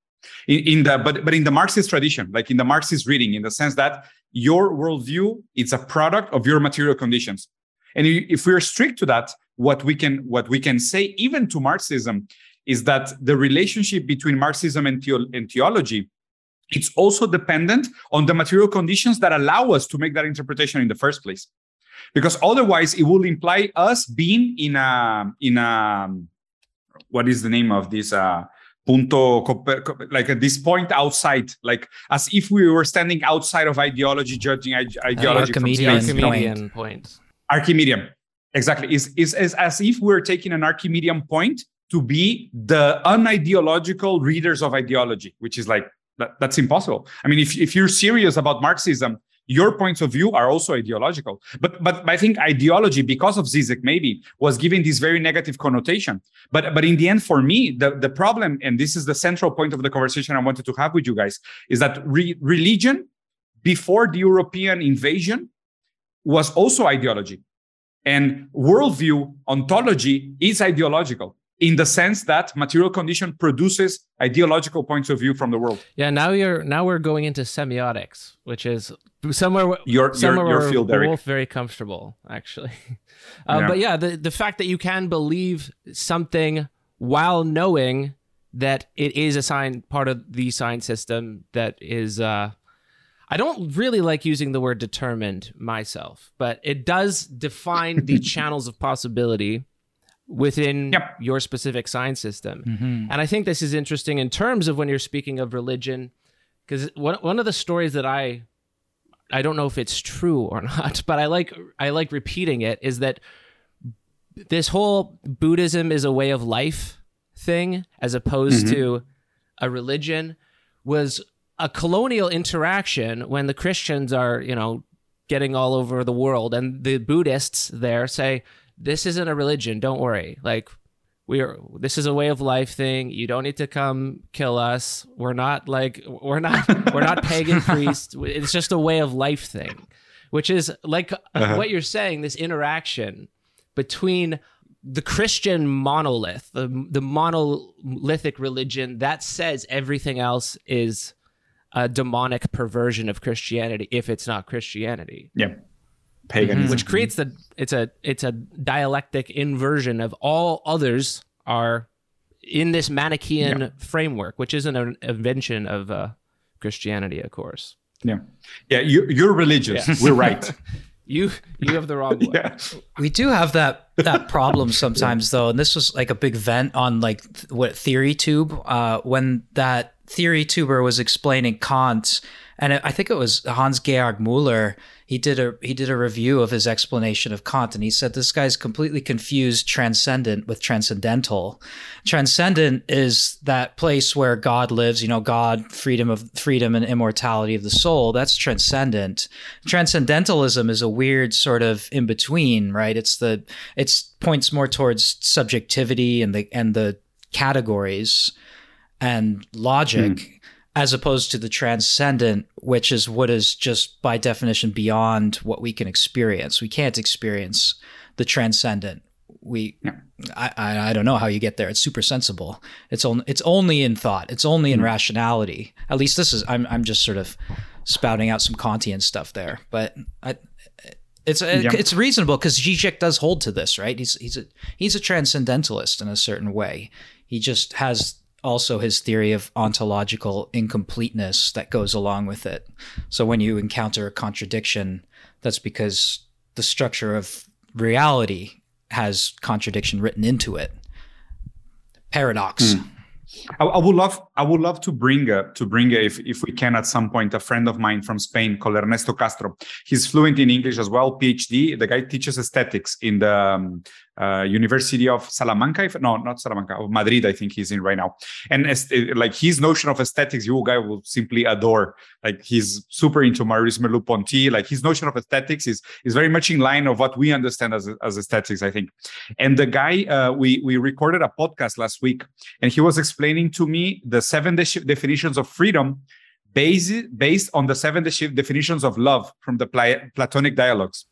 [SPEAKER 1] In, in, the but but in the marxist tradition like in the marxist reading in the sense that your worldview it's a product of your material conditions. And if we're strict to that what we can what we can say even to marxism is that the relationship between marxism and, theo- and theology it's also dependent on the material conditions that allow us to make that interpretation in the first place. Because otherwise it will imply us being in a in a what is the name of this uh punto like at this point outside like as if we were standing outside of ideology judging ideology
[SPEAKER 2] archimedean, archimedean point.
[SPEAKER 1] archimedean. Exactly. Is, is is as if we're taking an archimedean point to be the unideological readers of ideology which is like that, that's impossible. I mean, if, if you're serious about Marxism, your points of view are also ideological. But but I think ideology, because of Zizek, maybe was given this very negative connotation. But but in the end, for me, the, the problem, and this is the central point of the conversation I wanted to have with you guys, is that re- religion before the European invasion was also ideology. And worldview ontology is ideological in the sense that material condition produces ideological points of view from the world.
[SPEAKER 2] Yeah, now you're now we're going into semiotics, which is somewhere
[SPEAKER 1] your
[SPEAKER 2] somewhere
[SPEAKER 1] your, your field,
[SPEAKER 2] we're
[SPEAKER 1] Eric.
[SPEAKER 2] both very comfortable, actually. Uh,
[SPEAKER 1] Yeah.
[SPEAKER 2] But yeah, the the fact that you can believe something while knowing that it is a sign part of the sign system that is uh I don't really like using the word determined myself, but it does define the channels of possibility within
[SPEAKER 1] Yep.
[SPEAKER 2] your specific sign system.
[SPEAKER 3] Mhm.
[SPEAKER 2] And I think this is interesting in terms of when you're speaking of religion, because one one of the stories that I I don't know if it's true or not, but I like I like repeating it is that this whole Buddhism is a way of life thing as opposed to a religion was a colonial interaction when the Christians are, you know, getting all over the world and the Buddhists there say this isn't a religion, don't worry. Like we are this is a way of life thing. You don't need to come kill us. We're not like we're not we're not pagan priests. It's just a way of life thing. Which is like uh-huh. what you're saying, this interaction between the Christian monolith, the, the monolithic religion that says everything else is a demonic perversion of Christianity if it's not Christianity,
[SPEAKER 1] Yeah. Paganism.
[SPEAKER 2] which creates the it's a it's a dialectic inversion of all others are in this Manichaean framework, which isn't an invention of uh, Christianity, of course.
[SPEAKER 1] Yeah. Yeah. You, you're religious. We're right.
[SPEAKER 2] You you have the wrong one.
[SPEAKER 1] yeah.
[SPEAKER 3] We do have that that problem sometimes though, and this was like a big vent on like th- what theory tube uh, when that theory tuber was explaining Kant, and I think it was Hans Georg Moeller. He did a he did a review of his explanation of Kant, and he said this guy's completely confused transcendent with transcendental. Transcendent is that place where God lives, you know, God, freedom of freedom and immortality of the soul. That's transcendent. Transcendentalism is a weird sort of in between, right? It's the it's points more towards subjectivity and the and the categories and logic hmm. As opposed to the transcendent which is what is just by definition beyond what we can experience. We can't experience the transcendent. We I, I I don't know how you get there. It's super sensible. It's only it's only in thought. It's only in mm-hmm. rationality. At least this is i'm i'm just sort of spouting out some kantian stuff there. But i it's uh,
[SPEAKER 1] Yeah.
[SPEAKER 3] it's reasonable because Zizek does hold to this, right? He's he's a he's a transcendentalist in a certain way. He just has also his theory of ontological incompleteness that goes along with it. So when you encounter a contradiction, that's because the structure of reality has contradiction written into it. Paradox. Hmm.
[SPEAKER 1] I, I would love I would love to bring uh, to bring if if we can at some point a friend of mine from Spain called Ernesto Castro. He's fluent in English as well, PhD. The guy teaches aesthetics in the um, uh, University of Salamanca. If, no, not Salamanca, of Madrid. I think he's in right now. And uh, like his notion of aesthetics, you guy will simply adore. Like he's super into Maurice Merleau-Ponty. Like his notion of aesthetics is is very much in line of what we understand as as aesthetics. I think. And the guy uh, we we recorded a podcast last week, and he was explaining to me the seven de- definitions of freedom based based on the seven de- definitions of love from the Pla- Platonic dialogues.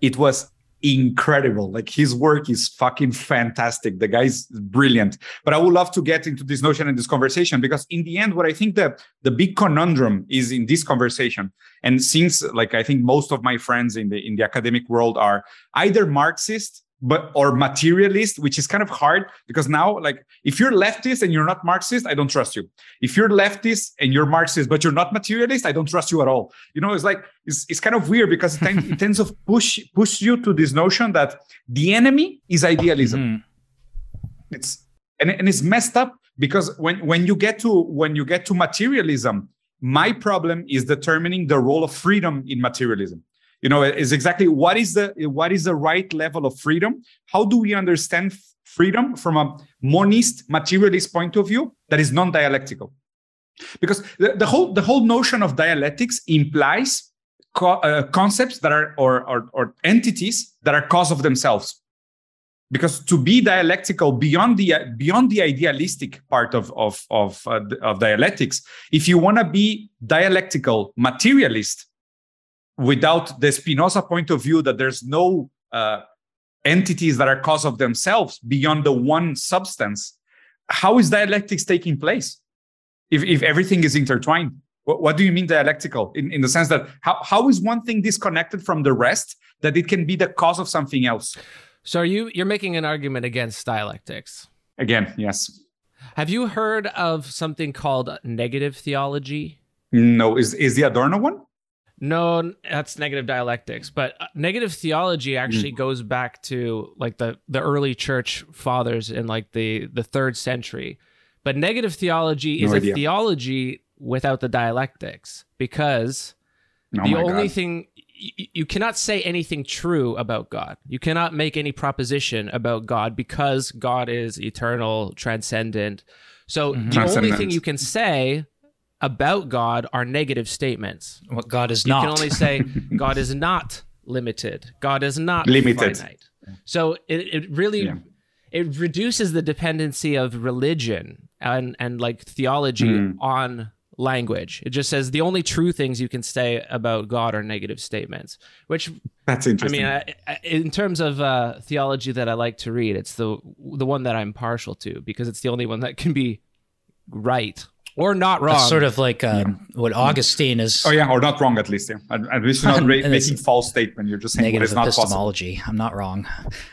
[SPEAKER 1] It was incredible. Like his work is fucking fantastic. The guy's brilliant. But I would love to get into this notion and this conversation because in the end, what I think the the big conundrum is in this conversation. And since like I think most of my friends in the in the academic world are either Marxist but or materialist, which is kind of hard because now, like, if you're leftist and you're not Marxist, I don't trust you. If you're leftist and you're Marxist but you're not materialist, I don't trust you at all. You know, it's like it's, it's kind of weird because it, tend, it tends to push push you to this notion that the enemy is idealism.
[SPEAKER 3] Mhm.
[SPEAKER 1] It's and, and it's messed up because when when you get to when you get to materialism, my problem is determining the role of freedom in materialism you know is exactly what is the what is the right level of freedom? How do we understand freedom from a monist materialist point of view that is non-dialectical? Because the, the whole the whole notion of dialectics implies co- uh, concepts that are or, or or entities that are cause of themselves. Because to be dialectical beyond the beyond the idealistic part of of of, uh, of dialectics if you want to be dialectical materialist without the spinoza point of view that there's no uh, entities that are cause of themselves beyond the one substance how is dialectics taking place if, if everything is intertwined what, what do you mean dialectical in, in the sense that how, how is one thing disconnected from the rest that it can be the cause of something else
[SPEAKER 2] so are you you're making an argument against dialectics?
[SPEAKER 1] Again, yes.
[SPEAKER 2] Have you heard of something called negative theology?
[SPEAKER 1] No, is is the Adorno one?
[SPEAKER 2] No, that's negative dialectics. But uh, negative theology actually mm. goes back to like the the early church fathers in like the the third century. But negative theology no is idea. a theology without the dialectics because oh the only God. thing you, cannot say anything true about God. You cannot make any proposition about God because God is eternal, transcendent. So mm-hmm. the only thing you can say about God are negative statements.
[SPEAKER 3] What God is
[SPEAKER 2] you
[SPEAKER 3] not.
[SPEAKER 2] You can only say God is not limited. God is not limited. Finite. So it, it really yeah. it reduces the dependency of religion and and like theology mm. on language. It just says the only true things you can say about God are negative statements, which
[SPEAKER 1] that's interesting.
[SPEAKER 2] I mean, I, in terms of uh, theology that I like to read, it's the the one that I'm partial to because it's the only one that can be right or not wrong.
[SPEAKER 3] That's sort of like uh, yeah. what Augustine is.
[SPEAKER 1] Oh yeah, or not wrong at least. Yeah, at, at least you're not ra- making false statement. You're just saying negative what is epistemology.
[SPEAKER 3] Not possible. I'm not wrong.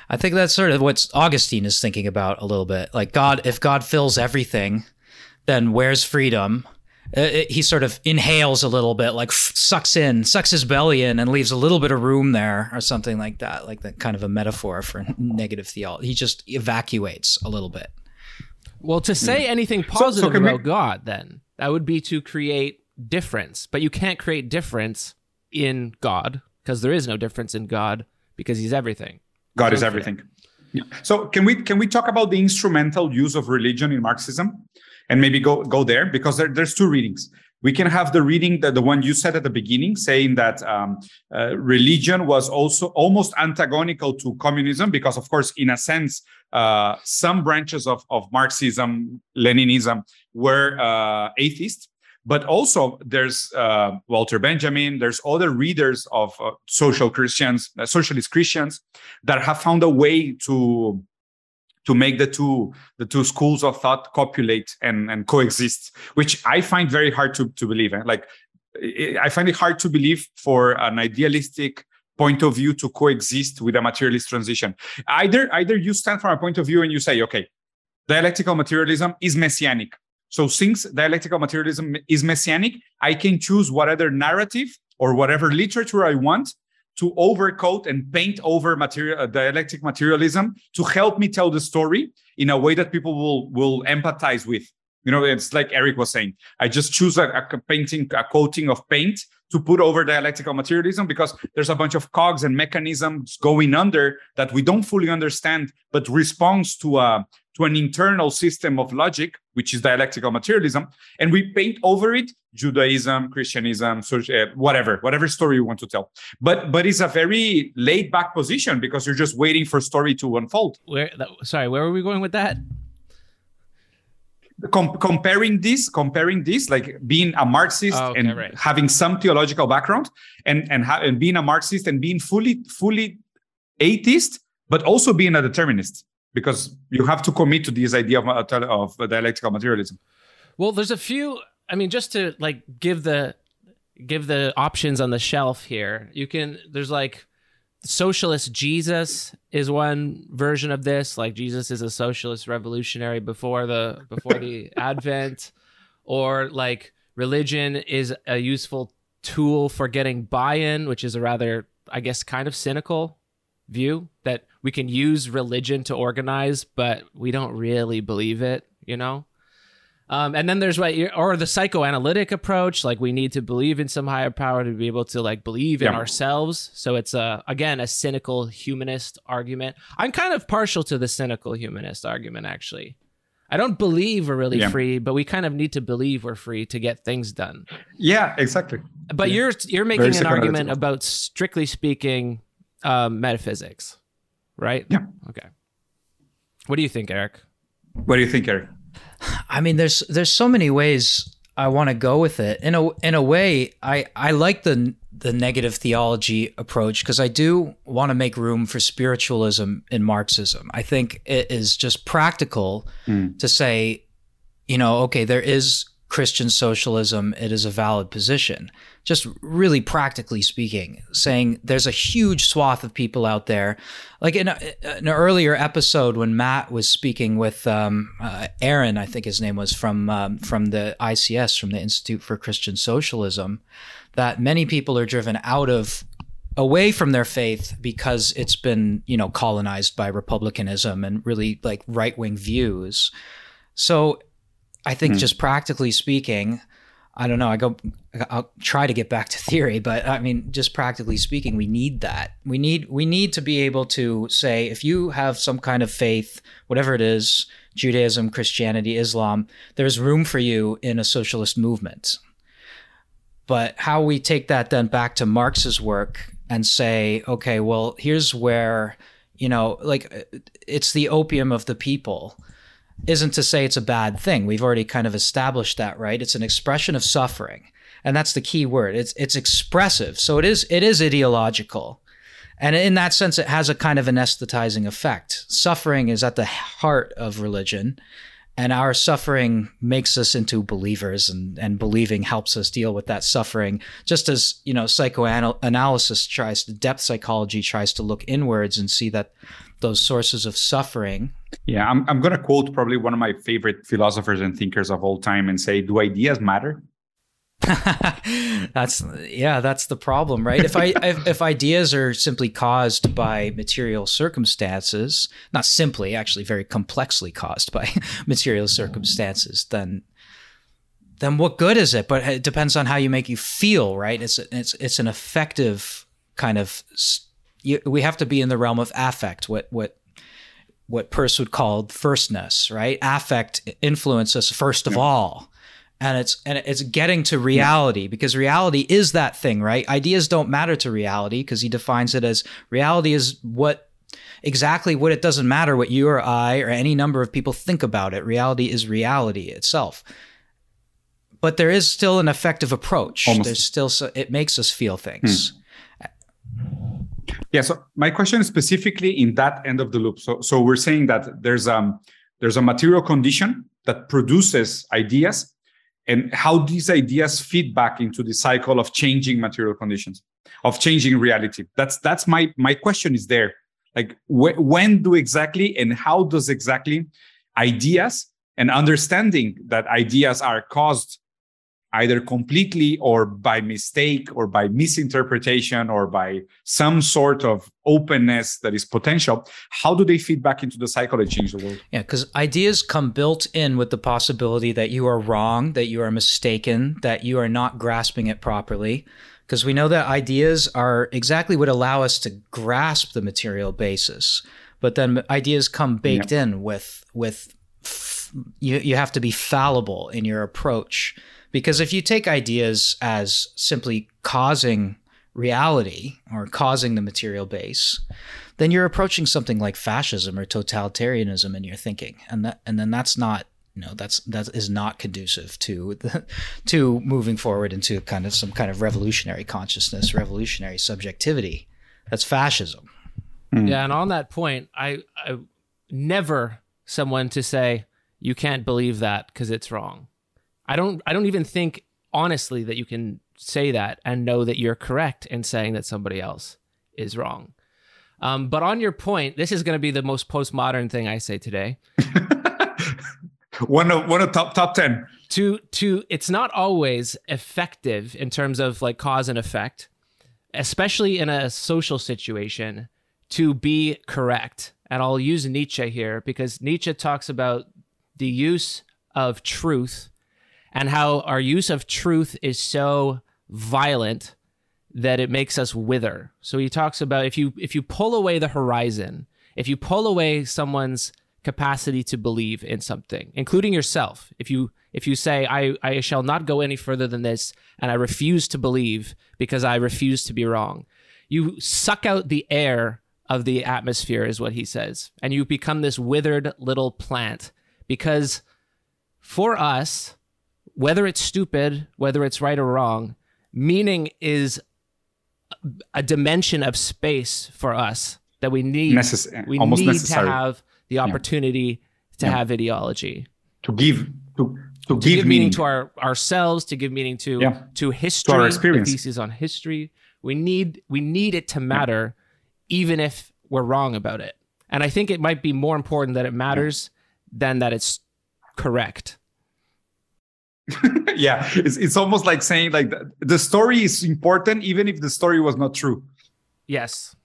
[SPEAKER 3] I think that's sort of what Augustine is thinking about a little bit. Like God, if God fills everything, then where's freedom? uh, he sort of inhales a little bit, like sucks in, sucks his belly in, and leaves a little bit of room there, or something like that. Like that kind of a metaphor for negative theology. He just evacuates a little bit.
[SPEAKER 2] Well, to say hmm. anything positive so, so about we... God, then that would be to create difference, but you can't create difference in God because there is no difference in God because He's everything.
[SPEAKER 1] God is everything. Yeah. So can we can we talk about the instrumental use of religion in Marxism? and maybe go go there because there, there's two readings we can have the reading that the one you said at the beginning saying that um, uh, religion was also almost antagonical to communism because of course in a sense uh, some branches of, of marxism leninism were uh, atheist. But also there's uh, walter benjamin there's other readers of uh, social christians uh, socialist christians that have found a way to to make the two the two schools of thought copulate and and coexist which i find very hard to to believe eh? like i find it hard to believe for an idealistic point of view to coexist with a materialist transition either either you stand from a point of view and you say okay dialectical materialism is messianic so since dialectical materialism is messianic i can choose whatever narrative or whatever literature i want to overcoat and paint over material uh, dialectic materialism to help me tell the story in a way that people will will empathize with. You know it's like eric was saying i just choose a, a painting a coating of paint to put over dialectical materialism because there's a bunch of cogs and mechanisms going under that we don't fully understand but responds to a to an internal system of logic which is dialectical materialism and we paint over it judaism christianism social, uh, whatever whatever story you want to tell. But but it's a very laid back position because you're just waiting for story to unfold.
[SPEAKER 2] Where sorry where are we going with that?
[SPEAKER 1] Com- comparing this comparing this like being a marxist oh, okay, and right. having some theological background and and, ha- and being a marxist and being fully fully atheist but also being a determinist because you have to commit to this idea of, of dialectical materialism
[SPEAKER 2] well there's a few i mean just to like give the give the options on the shelf here you can there's like socialist Jesus is one version of this. Like Jesus is a socialist revolutionary before the before the Advent, or like religion is a useful tool for getting buy-in, which is a rather, I guess, kind of cynical view that we can use religion to organize, but we don't really believe it. You know. Um, and then there's what, or the psychoanalytic approach, like we need to believe in some higher power to be able to like believe in yeah. ourselves. So it's a again a cynical humanist argument. I'm kind of partial to the cynical humanist argument, actually. I don't believe we're really
[SPEAKER 1] Yeah.
[SPEAKER 2] free, but we kind of need to believe we're free to get things done.
[SPEAKER 1] Yeah, exactly.
[SPEAKER 2] But
[SPEAKER 1] Yeah.
[SPEAKER 2] you're you're making an argument about strictly speaking um, metaphysics, right?
[SPEAKER 1] Yeah.
[SPEAKER 2] Okay. What do you think, Eric?
[SPEAKER 1] What do you think, Eric?
[SPEAKER 3] I mean, there's there's so many ways I want to go with it. In a in a way, I I like the the negative theology approach because I do want to make room for spiritualism in Marxism. I think it is just practical to say, you know, okay, there is Christian socialism. It is a valid position. Just really practically speaking, saying there's a huge swath of people out there. Like in, a, in an earlier episode when Matt was speaking with um, uh, Aaron, I think his name was from um, from the ICS, from the Institute for Christian Socialism, that many people are driven out of away from their faith because it's been you know colonized by republicanism and really like right wing views. So I think hmm. just practically speaking, I don't know. I go. I'll try to get back to theory, but I mean, just practically speaking, we need that. We need we need to be able to say if you have some kind of faith, whatever it is, Judaism, Christianity, Islam, there's room for you in a socialist movement. But how we take that then back to Marx's work and say, okay, well, here's where you know, like it's the opium of the people isn't to say it's a bad thing. We've already kind of established that, right? It's an expression of suffering. And that's the key word. It's it's expressive. So it is it is ideological. And in that sense it has a kind of anesthetizing effect. Suffering is at the heart of religion. And our suffering makes us into believers and, and believing helps us deal with that suffering. Just as, you know, psychoanalysis tries to depth psychology tries to look inwards and see that those sources of suffering.
[SPEAKER 1] Yeah, I'm, I'm going to quote probably one of my favorite philosophers and thinkers of all time and say, Do ideas matter?
[SPEAKER 3] that's yeah that's the problem right? If i if, if ideas are simply caused by material circumstances not simply actually very complexly caused by material circumstances then then what good is it? But it depends on how you make you feel right? It's it's it's an effective kind of s- you, we have to be in the realm of affect what what what Peirce would call firstness, right? Affect influences first of all. And it's and it's getting to reality because reality is that thing, right? Ideas don't matter to reality because he defines it as reality is what exactly what it doesn't matter what you or I or any number of people think about it. Reality is reality itself. But there is still an effective approach.
[SPEAKER 1] Almost.
[SPEAKER 3] There's still so, it makes us feel things. Hmm.
[SPEAKER 1] Yeah. So my question is specifically in that end of the loop. So so we're saying that there's um there's a material condition that produces ideas, and how these ideas feed back into the cycle of changing material conditions, of changing reality. That's that's my my question is there. Like wh- when do exactly and how does exactly ideas and understanding that ideas are caused either completely or by mistake or by misinterpretation or by some sort of openness that is potential how do they feed back into the cycle that change the world
[SPEAKER 3] Yeah, because ideas come built in with the possibility that you are wrong, that you are mistaken, that you are not grasping it properly. Because we know that ideas are exactly what allow us to grasp the material basis, but then ideas come baked in with with f- you you have to be fallible in your approach. Because if you take ideas as simply causing reality or causing the material base, then you're approaching something like fascism or totalitarianism in your thinking, and that and then that's not you know that's that is not conducive to the, to moving forward into kind of some kind of revolutionary consciousness, revolutionary subjectivity. That's fascism. Hmm.
[SPEAKER 2] Yeah, and on that point, I, I never someone to say you can't believe that because it's wrong. I don't I don't even think honestly that you can say that and know that you're correct in saying that somebody else is wrong. Um, but on your point, this is going to be the most postmodern thing I say today.
[SPEAKER 1] one of one of top top 10
[SPEAKER 2] to to it's not always effective in terms of like cause and effect especially in a social situation to be correct and i'll use nietzsche here because nietzsche talks about the use of truth and how our use of truth is so violent that it makes us wither so he talks about if you if you pull away the horizon if you pull away someone's capacity to believe in something, including yourself. If you if you say I I shall not go any further than this and I refuse to believe because I refuse to be wrong, you suck out the air of the atmosphere is what he says, and you become this withered little plant because for us whether it's stupid, whether it's right or wrong, meaning is a dimension of space for us that we need.
[SPEAKER 1] Necess-
[SPEAKER 2] we
[SPEAKER 1] almost
[SPEAKER 2] need
[SPEAKER 1] necessary.
[SPEAKER 2] to have the opportunity to
[SPEAKER 1] Yeah.
[SPEAKER 2] have ideology.
[SPEAKER 1] to give to to,
[SPEAKER 2] To
[SPEAKER 1] give,
[SPEAKER 2] give, meaning to our ourselves, to give meaning to
[SPEAKER 1] Yeah.
[SPEAKER 2] to history,
[SPEAKER 1] experience.
[SPEAKER 2] the thesis on history. We need we need it to matter, even if we're wrong about it. And I think it might be more important that it matters than that it's correct.
[SPEAKER 1] yeah, it's it's almost like saying like the, the story is important even if the story was not true.
[SPEAKER 2] Yes.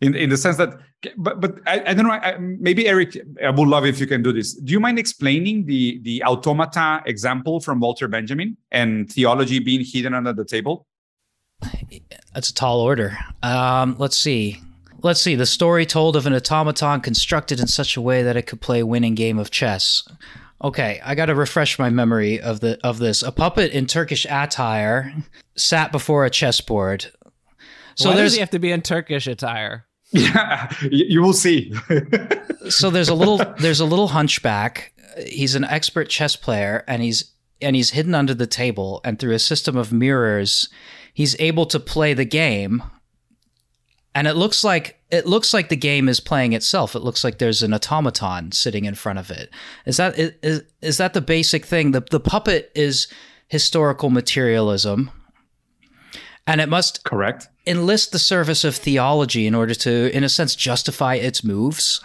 [SPEAKER 1] in in the sense that but but I, I don't know I, maybe eric i would love if you can do this do you mind explaining the the automata example from walter benjamin and theology being hidden under the table
[SPEAKER 3] That's a tall order. Um, let's see. Let's see. The story told of an automaton constructed in such a way that it could play a winning game of chess. Okay, I got to refresh my memory of the of this. A puppet in Turkish attire sat before a chessboard. So
[SPEAKER 2] Why does
[SPEAKER 3] there's
[SPEAKER 2] he have to be in Turkish attire?
[SPEAKER 1] yeah you, you will see
[SPEAKER 3] so there's a little there's a little hunchback. He's an expert chess player, and he's and he's hidden under the table. And through a system of mirrors, he's able to play the game. And it looks like it looks like the game is playing itself. It looks like there's an automaton sitting in front of it. Is that is, is that the basic thing? The the puppet is historical materialism, and it must
[SPEAKER 1] correct
[SPEAKER 3] enlist the service of theology in order to, in a sense, justify its moves.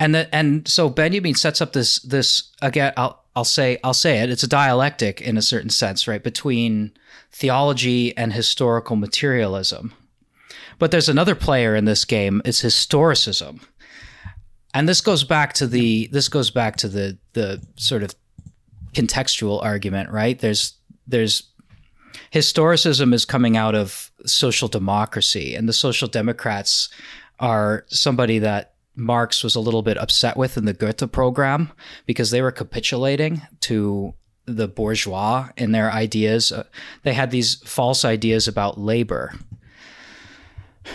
[SPEAKER 3] And that, and so Benjamin sets up this this again. I'll I'll say I'll say it. It's a dialectic in a certain sense, right, between theology and historical materialism. But there's another player in this game. It's historicism, and this goes back to the this goes back to the the sort of contextual argument, right? There's there's historicism is coming out of social democracy, and the social democrats are somebody that Marx was a little bit upset with in the Gotha program because they were capitulating to the bourgeois in their ideas. Uh, they had these false ideas about labor.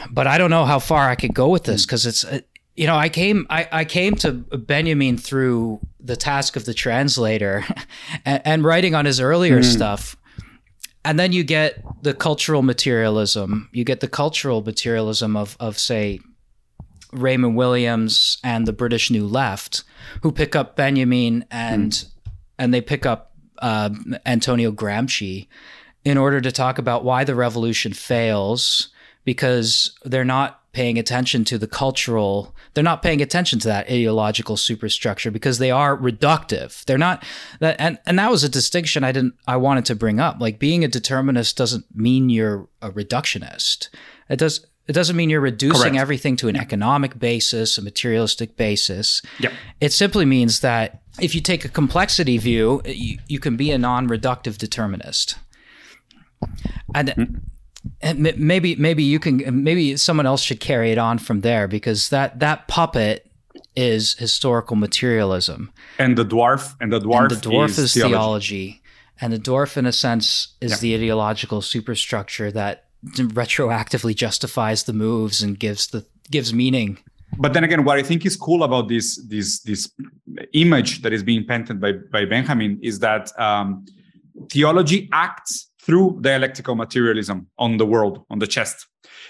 [SPEAKER 3] But I don't know how far I could go with this because it's uh, you know I came I, I came to Benjamin through the task of the translator and, and writing on his earlier stuff. And then you get the cultural materialism. You get the cultural materialism of of say Raymond Williams and the British New Left, who pick up Benjamin and and they pick up uh, Antonio Gramsci in order to talk about why the revolution fails because they're not paying attention to the cultural they're not paying attention to that ideological superstructure because they are reductive. They're not that and, and that was a distinction i didn't i wanted to bring up. Like being a determinist doesn't mean you're a reductionist. It does it doesn't mean you're reducing
[SPEAKER 1] Correct.
[SPEAKER 3] everything to an economic basis a materialistic basis.
[SPEAKER 1] Yep.
[SPEAKER 3] it simply means that if you take a complexity view you, you can be a non-reductive determinist. And hmm. And maybe maybe you can maybe someone else should carry it on from there because that that puppet is historical materialism
[SPEAKER 1] and the dwarf and the dwarf,
[SPEAKER 3] and the dwarf
[SPEAKER 1] is,
[SPEAKER 3] is,
[SPEAKER 1] theology.
[SPEAKER 3] theology. and the dwarf in a sense is
[SPEAKER 1] Yeah.
[SPEAKER 3] the ideological superstructure that retroactively justifies the moves and gives the gives meaning
[SPEAKER 1] but then again what i think is cool about this this this image that is being painted by by benjamin is that um, theology acts through dialectical materialism on the world on the chest.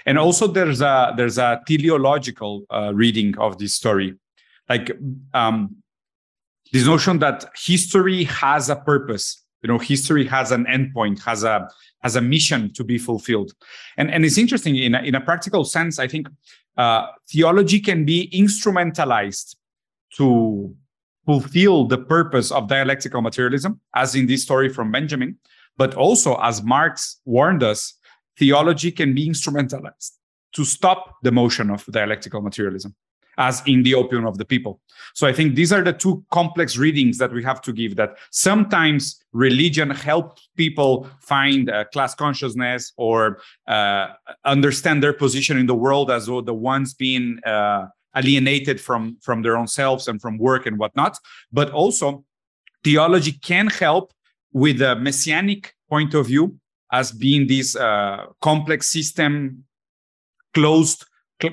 [SPEAKER 1] And also there's a there's a teleological uh, reading of this story. Like um, this notion that history has a purpose you know history has an endpoint has a has a mission to be fulfilled. And and it's interesting in a, in a practical sense i think uh, theology can be instrumentalized to fulfill the purpose of dialectical materialism as in this story from benjamin but also as marx warned us theology can be instrumentalized to stop the motion of dialectical materialism as in the opium of the people. So I think these are the two complex readings that we have to give that sometimes religion helps people find uh, class consciousness or uh, understand their position in the world as though the ones being uh, alienated from from their own selves and from work and whatnot. But also theology can help with a messianic point of view as being this uh, complex system closed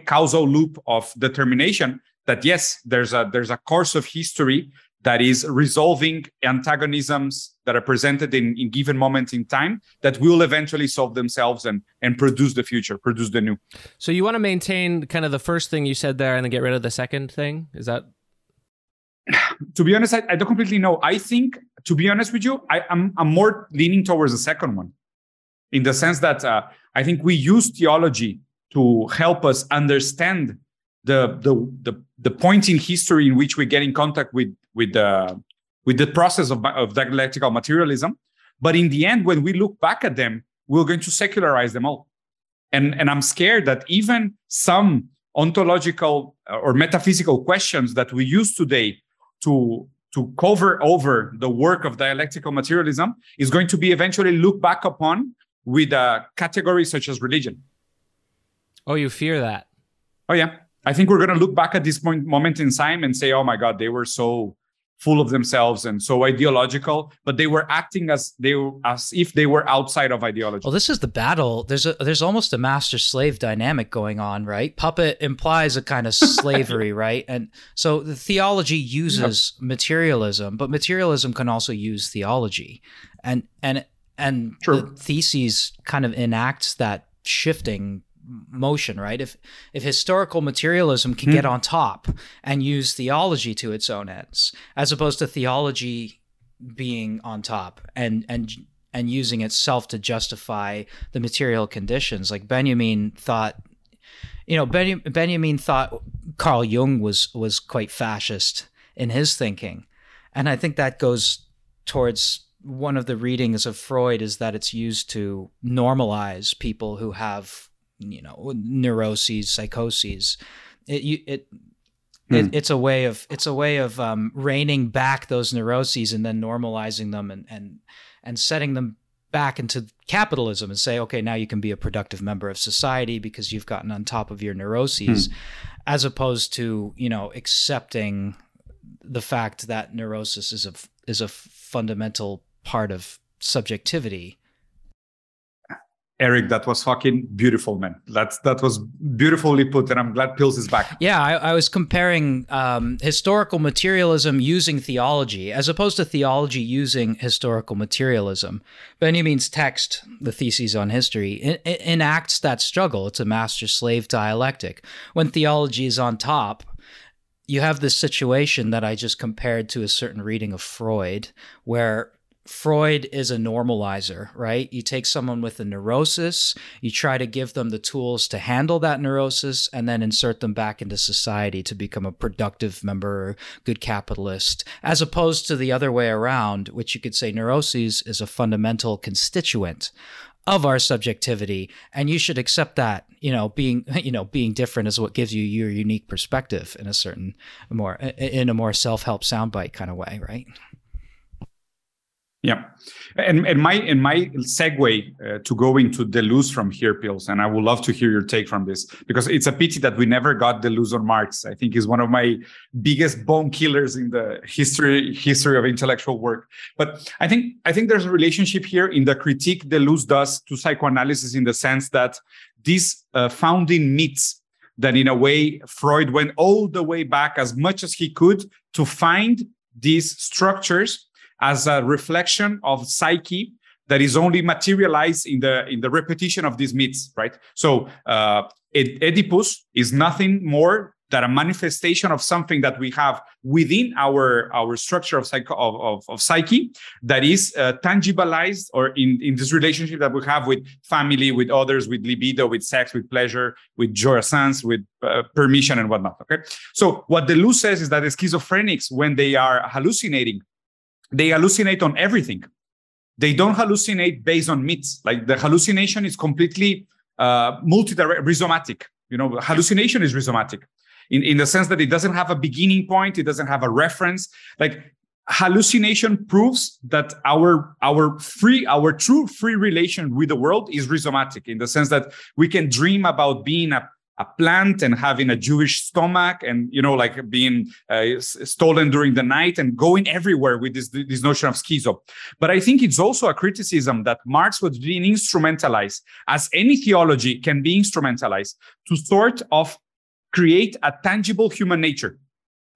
[SPEAKER 1] causal loop of determination that yes there's a there's a course of history that is resolving antagonisms that are presented in, in given moments in time that will eventually solve themselves and and produce the future produce the new.
[SPEAKER 2] So you want to maintain kind of the first thing you said there and then get rid of the second thing? Is that
[SPEAKER 1] to be honest I, I don't completely know i think to be honest with you I, am I'm, I'm more leaning towards the second one in the sense that uh, i think we use theology to help us understand the, the the the point in history in which we get in contact with with the with the process of, of dialectical materialism. But in the end, when we look back at them, we're going to secularize them all. And, and I'm scared that even some ontological uh, or metaphysical questions that we use today to, to cover over the work of dialectical materialism is going to be eventually looked back upon with uh, a category such as religion.
[SPEAKER 2] Oh, you fear that?
[SPEAKER 1] Oh, yeah. I think we're going to look back at this point, moment in time and say, oh my God, they were so full of themselves and so ideological, but they were acting as they as if they were outside of ideology.
[SPEAKER 3] Well, this is the battle. There's a there's almost a master slave dynamic going on, right? Puppet implies a kind of slavery, right? And so the theology uses yep. materialism, but materialism can also use theology, and and and True. the theses kind of enacts that shifting motion, right? If if historical materialism can get hmm. on top and use theology to its own ends, as opposed to theology being on top and and and using itself to justify the material conditions, like Benjamin thought. You know, ben, Benjamin thought Carl Jung was was quite fascist in his thinking, and I think that goes towards one of the readings of Freud is that it's used to normalize people who have you know neuroses, psychoses. It you, it, hmm. it it's a way of it's a way of um, reining back those neuroses and then normalizing them and and and setting them back into capitalism and say, okay, now you can be a productive member of society because you've gotten on top of your neuroses, hmm. as opposed to you know accepting the fact that neurosis is a is a fundamental part of subjectivity
[SPEAKER 1] Eric, that was fucking beautiful, man. That's that was beautifully put, and I'm glad Pills is back.
[SPEAKER 3] Yeah, I, I was comparing um, historical materialism using theology as opposed to theology using historical materialism. By any means, text, the theses on history, it enacts that struggle. It's a master-slave dialectic. When theology is on top, you have this situation that I just compared to a certain reading of Freud, where Freud is a normalizer, right? You take someone with a neurosis, you try to give them the tools to handle that neurosis, and then insert them back into society to become a productive member, good capitalist, as opposed to the other way around, which you could say neuroses is a fundamental constituent of our subjectivity and you should accept that you know being you know being different is what gives you your unique perspective in a certain more in a more self-help soundbite kind of way right
[SPEAKER 1] yeah, and and my and my segue uh, to go into Deleuze from here, pills, and I would love to hear your take from this because it's a pity that we never got Deleuze or Marx. I think is one of my biggest bone killers in the history history of intellectual work. But I think I think there's a relationship here in the critique Deleuze does to psychoanalysis in the sense that these uh, founding myths that in a way Freud went all the way back as much as he could to find these structures as a reflection of psyche that is only materialized in the in the repetition of these myths right? So uh, oedipus is nothing more than a manifestation of something that we have within our our structure of psycho of, of, of psyche that is uh, tangibilized or in in this relationship that we have with family with others with libido with sex with pleasure with jouissance with uh, permission and whatnot okay? So what deleuze says is that the schizophrenics when they are hallucinating they hallucinate on everything. They don't hallucinate based on myths. Like the hallucination is completely uh, multi-direct, rhizomatic. You know, hallucination is rhizomatic in, in the sense that it doesn't have a beginning point, it doesn't have a reference. Like hallucination proves that our our free our true free relation with the world is rhizomatic in the sense that we can dream about being a a plant and having a Jewish stomach and you know like being uh, stolen during the night and going everywhere with this this notion of schizo. But I think it's also a criticism that Marx was being instrumentalized, as any theology can be instrumentalized, to sort of create a tangible human nature.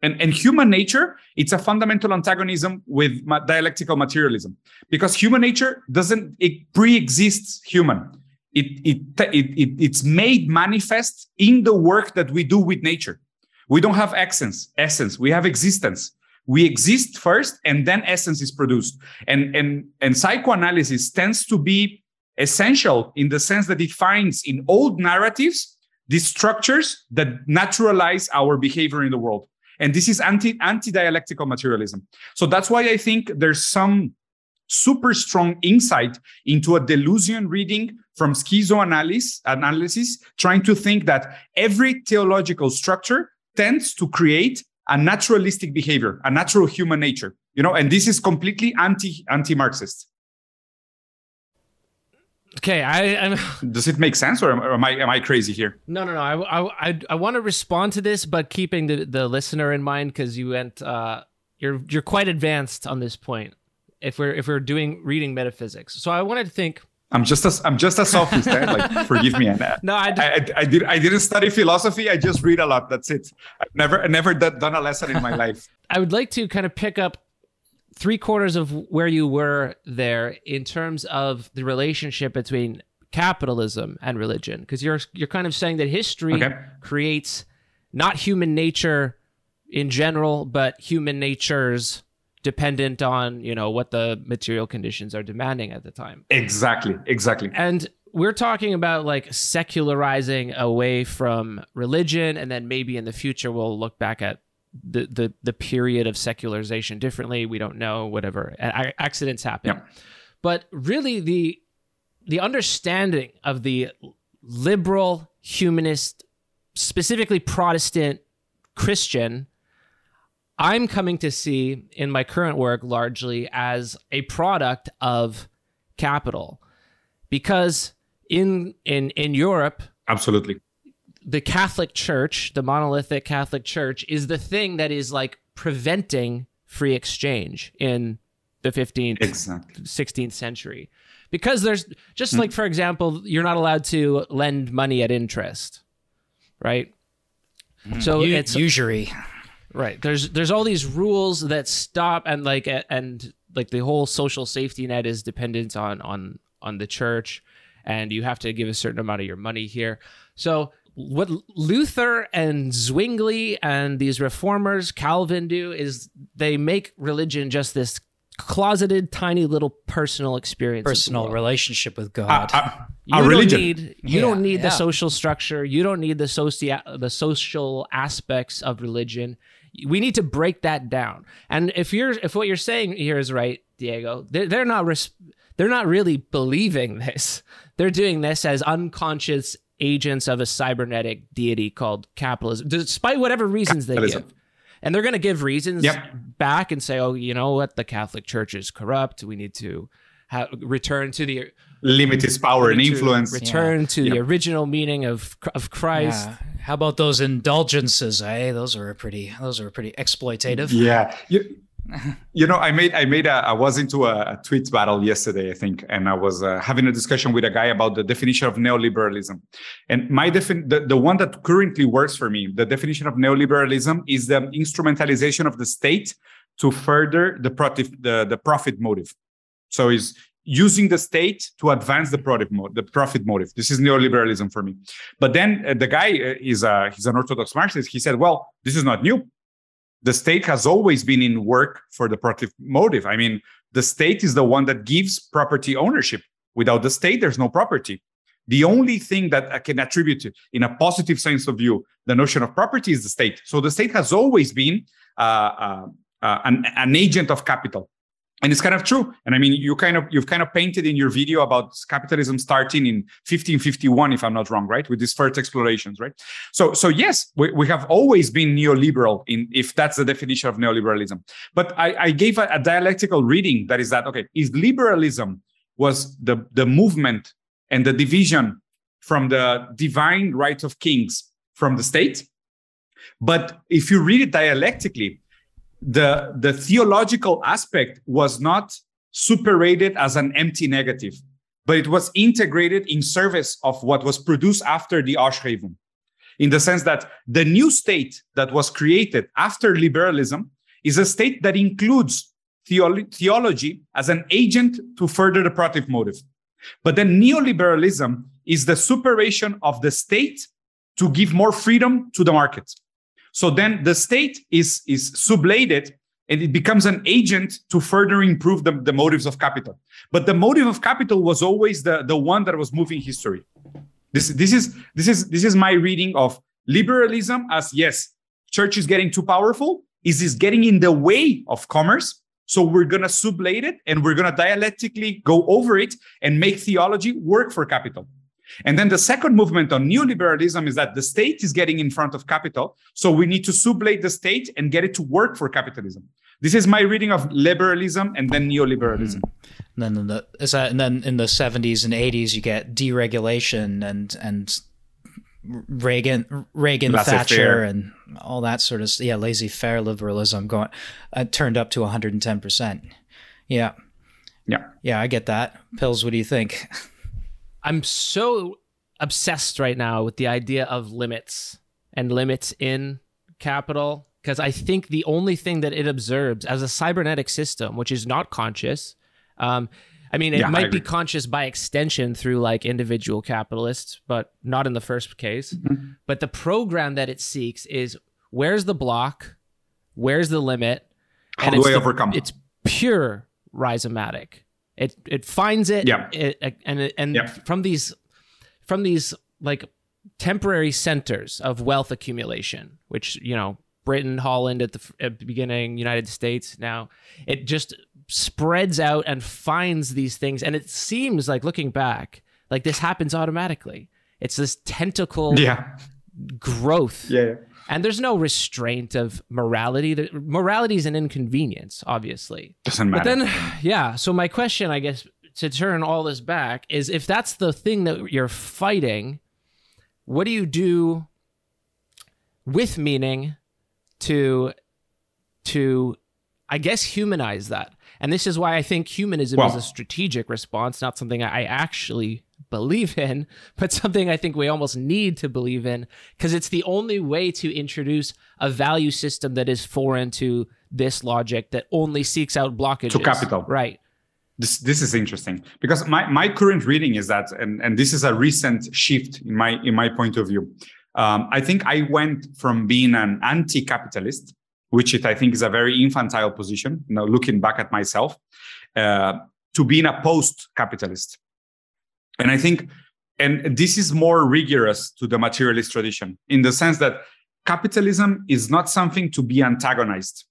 [SPEAKER 1] And, and human nature, it's a fundamental antagonism with dialectical materialism because human nature doesn't, it pre-exists human it, it, it, it, it's made manifest in the work that we do with nature. We don't have essence, essence. We have existence. We exist first, and then essence is produced. And, and, and psychoanalysis tends to be essential in the sense that it finds in old narratives these structures that naturalize our behavior in the world. And this is anti anti dialectical materialism. So that's why I think there's some super strong insight into a Deleuzian reading from schizoanalysis, analysis, trying to think that every theological structure tends to create a naturalistic behavior, a natural human nature. You know, and this is completely anti anti-Marxist.
[SPEAKER 2] Okay, I I'm...
[SPEAKER 1] does it make sense, or am, I am I crazy here?
[SPEAKER 2] No, no, no. I I I want to respond to this, but keeping the the listener in mind because you went uh you're you're quite advanced on this point if we're if we're doing reading metaphysics. So I wanted to think.
[SPEAKER 1] I'm just a I'm just a sophist. eh? Like forgive me. And, no, I, I, I, did I didn't study philosophy. I just read a lot. That's it. I've never never done a lesson in my life.
[SPEAKER 2] I would like to kind of pick up three quarters of where you were there in terms of the relationship between capitalism and religion, because you're you're kind of saying that history okay. creates not human nature in general, but human natures dependent on you know what the material conditions are demanding at the time.
[SPEAKER 1] Exactly exactly.
[SPEAKER 2] And we're talking about like secularizing away from religion and then maybe in the future we'll look back at the the, the period of secularization differently. We don't know whatever accidents happen. Yeah. but really the the understanding of the liberal humanist specifically protestant christian I'm coming to see in my current work largely as a product of capital because in in in Europe
[SPEAKER 1] absolutely
[SPEAKER 2] the Catholic Church, the monolithic Catholic Church is the thing that is like preventing free exchange in the 15th exactly. 16th century because there's just mm-hmm. like for example you're not allowed to lend money at interest right
[SPEAKER 3] mm. so U- it's usury
[SPEAKER 2] Right. There's there's all these rules that stop and like and like the whole social safety net is dependent on on on the church and you have to give a certain amount of your money here. So what Luther and Zwingli and these reformers, Calvin do is they make religion just this closeted, tiny little personal experience,
[SPEAKER 3] personal relationship with God. Uh, uh,
[SPEAKER 2] you don't religion. need you yeah, don't need yeah. the social structure. You don't need the social the social aspects of religion we need to break that down. And if you're if what you're saying here is right, Diego, they're, they're not res- they're not really believing this. They're doing this as unconscious agents of a cybernetic deity called capitalism, despite whatever reasons capitalism. they give. And they're going to give reasons yep. back and say, "Oh, you know what? The Catholic Church is corrupt. We need to ha- return to the
[SPEAKER 1] limit its power and influence.
[SPEAKER 2] Return yeah. to yep. the original meaning of of Christ."
[SPEAKER 3] Yeah. How about those indulgences? Eh, those are pretty. Those are pretty exploitative.
[SPEAKER 1] Yeah. You, you know, I made I made a I was into a, a tweet battle yesterday, I think, and I was uh, having a discussion with a guy about the definition of neoliberalism. And my defin the, the one that currently works for me, the definition of neoliberalism is the instrumentalization of the state to further the profit the, the profit motive. So is using the state to advance the profit mo- the profit motive. This is neoliberalism for me. But then uh, the guy uh, is a, he's an orthodox Marxist. He said, "Well, this is not new. The state has always been in work for the profit motive. I mean, the state is the one that gives property ownership. Without the state, there's no property. The only thing that I can attribute to, in a positive sense of view, the notion of property is the state. So the state has always been uh, uh, uh an, an agent of capital and it's kind of true. And i mean you kind of you've kind of painted in your video about capitalism starting in 1551 if i'm not wrong right? With these first explorations right? So so yes we, we have always been neoliberal in if that's the definition of neoliberalism. But i, I gave a, a dialectical reading that is that okay is liberalism was the the movement and the division from the divine right of kings from the state. But if you read it dialectically, the, the theological aspect was not superated as an empty negative, but it was integrated in service of what was produced after the Aufhebung, in the sense that the new state that was created after liberalism is a state that includes theolo- theology as an agent to further the productive motive. But then neoliberalism is the superation of the state to give more freedom to the market. So then the state is, is sublated and it becomes an agent to further improve the, the motives of capital. But the motive of capital was always the, the one that was moving history. This, this, is, this, is, this is my reading of liberalism as yes, church is getting too powerful. Is this getting in the way of commerce? So we're to sublate it and we're to dialectically go over it and make theology work for capital. And then the second movement on neoliberalism is that the state is getting in front of capital. So we need to sublate the state and get it to work for capitalism. This is my reading of liberalism and then neoliberalism. Mm.
[SPEAKER 3] And then in the and then in the 70s and 80s you get deregulation and and Reagan Reagan Thatcher and all that sort of yeah laissez-faire liberalism going uh, turned up to 110%. Yeah.
[SPEAKER 1] Yeah.
[SPEAKER 3] Yeah, I get that. Pills, what do you think?
[SPEAKER 2] I'm so obsessed right now with the idea of limits and limits in capital because I think the only thing that it observes as a cybernetic system, which is not conscious, um, I mean, it yeah, might be conscious by extension through like individual capitalists, but not in the first case. Mm-hmm. But the program that it seeks is where's the block, where's the limit,
[SPEAKER 1] how do I overcome?
[SPEAKER 2] It's pure rhizomatic. It it finds it,
[SPEAKER 1] yeah.
[SPEAKER 2] It, and and yeah. from these from these like temporary centers of wealth accumulation, which you know Britain, Holland at the, at the beginning, United States now, it just spreads out and finds these things, and it seems like looking back, like this happens automatically. It's this tentacle
[SPEAKER 1] yeah.
[SPEAKER 2] growth.
[SPEAKER 1] Yeah.
[SPEAKER 2] And there's no restraint of morality. Morality is an inconvenience, obviously.
[SPEAKER 1] Doesn't matter.
[SPEAKER 2] But then, yeah. So my question, I guess, to turn all this back is if that's the thing that you're fighting, what do you do with meaning to to I guess humanize that? And this is why I think humanism well, is a strategic response, not something I actually believe in, but something I think we almost need to believe in because it's the only way to introduce a value system that is foreign to this logic that only seeks out blockages
[SPEAKER 1] to capital.
[SPEAKER 2] Right.
[SPEAKER 1] This this is interesting because my, my current reading is that and, and this is a recent shift in my in my point of view. Um, I think I went from being an anti-capitalist, which it, I think is a very infantile position. You know, looking back at myself, uh, to being a post-capitalist. And I think, and this is more rigorous to the materialist tradition in the sense that capitalism is not something to be antagonized.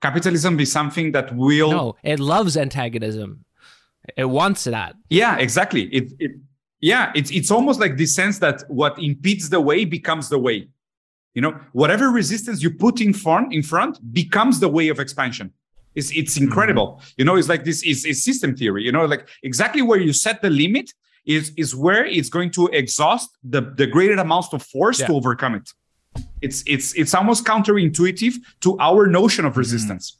[SPEAKER 1] Capitalism is something that will.
[SPEAKER 2] No, it loves antagonism. It wants that.
[SPEAKER 1] Yeah, exactly. It, it yeah, it's it's almost like the sense that what impedes the way becomes the way. You know, whatever resistance you put in front in front becomes the way of expansion. It's it's incredible. Mm-hmm. You know, it's like this is, is system theory. You know, like exactly where you set the limit is is where it's going to exhaust the the greater amounts of force yeah. to overcome it. It's it's it's almost counterintuitive to our notion of mm-hmm. resistance. Mm.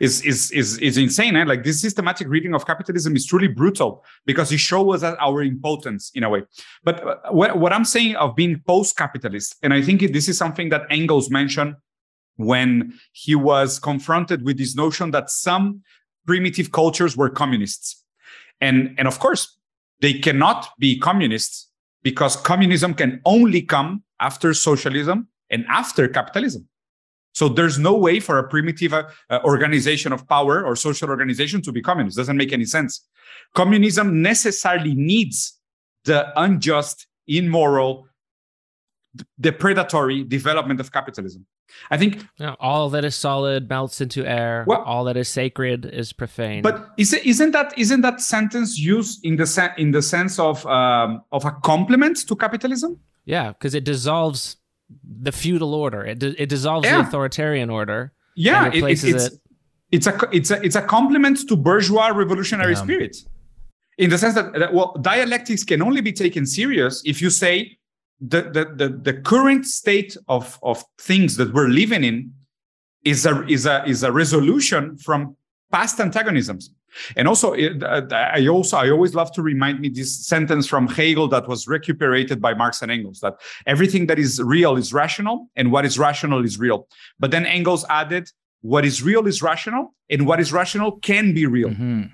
[SPEAKER 1] Is, is is is insane. Eh? Like this systematic reading of capitalism is truly brutal because it shows us our impotence in a way. But uh, what, what I'm saying of being post-capitalist, and I think this is something that Engels mentioned when he was confronted with this notion that some primitive cultures were communists. And, and of course, they cannot be communists because communism can only come after socialism and after capitalism. So there's no way for a primitive uh, uh, organization of power or social organization to be communist. Doesn't make any sense. Communism necessarily needs the unjust, immoral, the predatory development of capitalism. I think
[SPEAKER 2] yeah, all that is solid melts into air. Well, all that is sacred is profane.
[SPEAKER 1] But is it, isn't that isn't that sentence used in the se- in the sense of um, of a complement to capitalism?
[SPEAKER 2] Yeah, because it dissolves the feudal order. It it dissolves yeah. the authoritarian order.
[SPEAKER 1] Yeah, it, it, it's it. it's a it's a it's a complement to bourgeois revolutionary yeah. spirit, in the sense that, that well, dialectics can only be taken serious if you say the, the, the, the current state of, of things that we're living in is a, is, a, is a resolution from past antagonisms. And also, I also I always love to remind me this sentence from Hegel that was recuperated by Marx and Engels that everything that is real is rational and what is rational is real. But then Engels added, what is real is rational and what is rational can be real. Mm-hmm.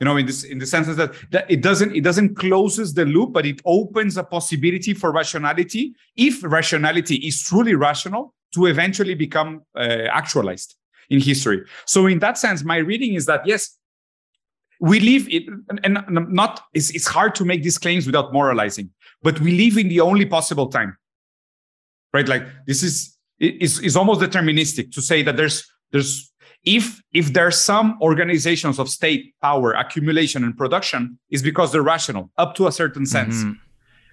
[SPEAKER 1] You know, in this in the sense that, that it doesn't it doesn't closes the loop, but it opens a possibility for rationality if rationality is truly rational to eventually become uh, actualized in history. So in that sense, my reading is that yes, we live in, and not it's, it's hard to make these claims without moralizing, but we live in the only possible time, right? Like this is is is almost deterministic to say that there's there's if if there are some organizations of state power accumulation and production is because they're rational up to a certain sense. Mm-hmm.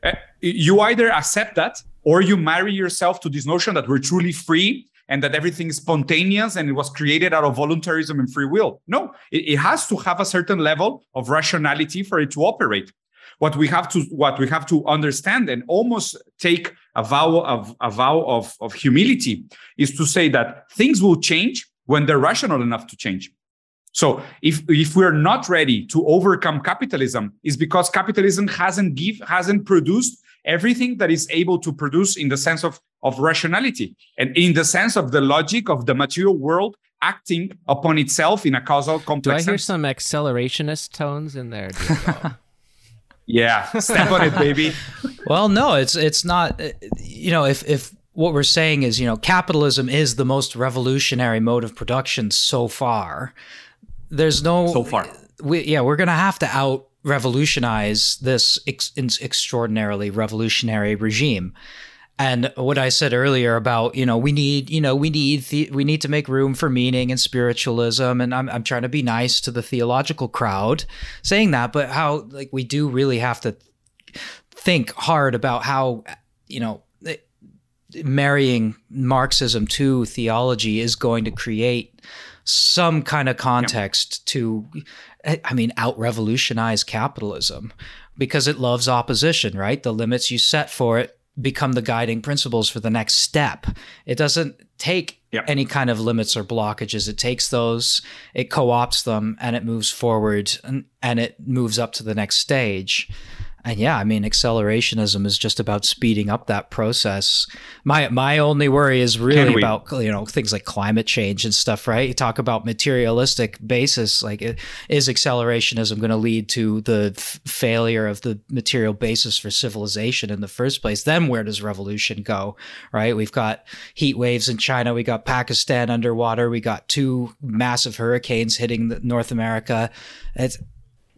[SPEAKER 1] Uh, you either accept that or you marry yourself to this notion that we're truly free and that everything is spontaneous and it was created out of voluntarism and free will. No, it, it has to have a certain level of rationality for it to operate. What we have to what we have to understand and almost take a vow of a vow of, of humility is to say that things will change when they're rational enough to change. So if if we're not ready to overcome capitalism, is because capitalism hasn't give hasn't produced everything that is able to produce in the sense of, of rationality and in the sense of the logic of the material world acting upon itself in a causal complex.
[SPEAKER 2] Do I hear sense. some accelerationist tones in there?
[SPEAKER 1] yeah, step on it, baby.
[SPEAKER 3] well, no, it's it's not. Uh, you know, if if what we're saying is, you know, capitalism is the most revolutionary mode of production so far. There's no
[SPEAKER 1] so far.
[SPEAKER 3] We, yeah, we're gonna have to out revolutionize this ex- extraordinarily revolutionary regime. And what I said earlier about, you know, we need, you know, we need, the, we need to make room for meaning and spiritualism. And I'm, I'm trying to be nice to the theological crowd saying that, but how, like, we do really have to think hard about how, you know, marrying Marxism to theology is going to create some kind of context to I mean, out revolutionize capitalism because it loves opposition, right? The limits you set for it become the guiding principles for the next step. It doesn't take yep. any kind of limits or blockages. It takes those, it co opts them, and it moves forward and, and it moves up to the next stage. And yeah, I mean, accelerationism is just about speeding up that process. My my only worry is really about you know things like climate change and stuff, right? You talk about materialistic basis, like is accelerationism going to lead to the f- failure of the material basis for civilization in the first place? Then where does revolution go, right? We've got heat waves in China, we got Pakistan underwater, we got two massive hurricanes hitting North America. It's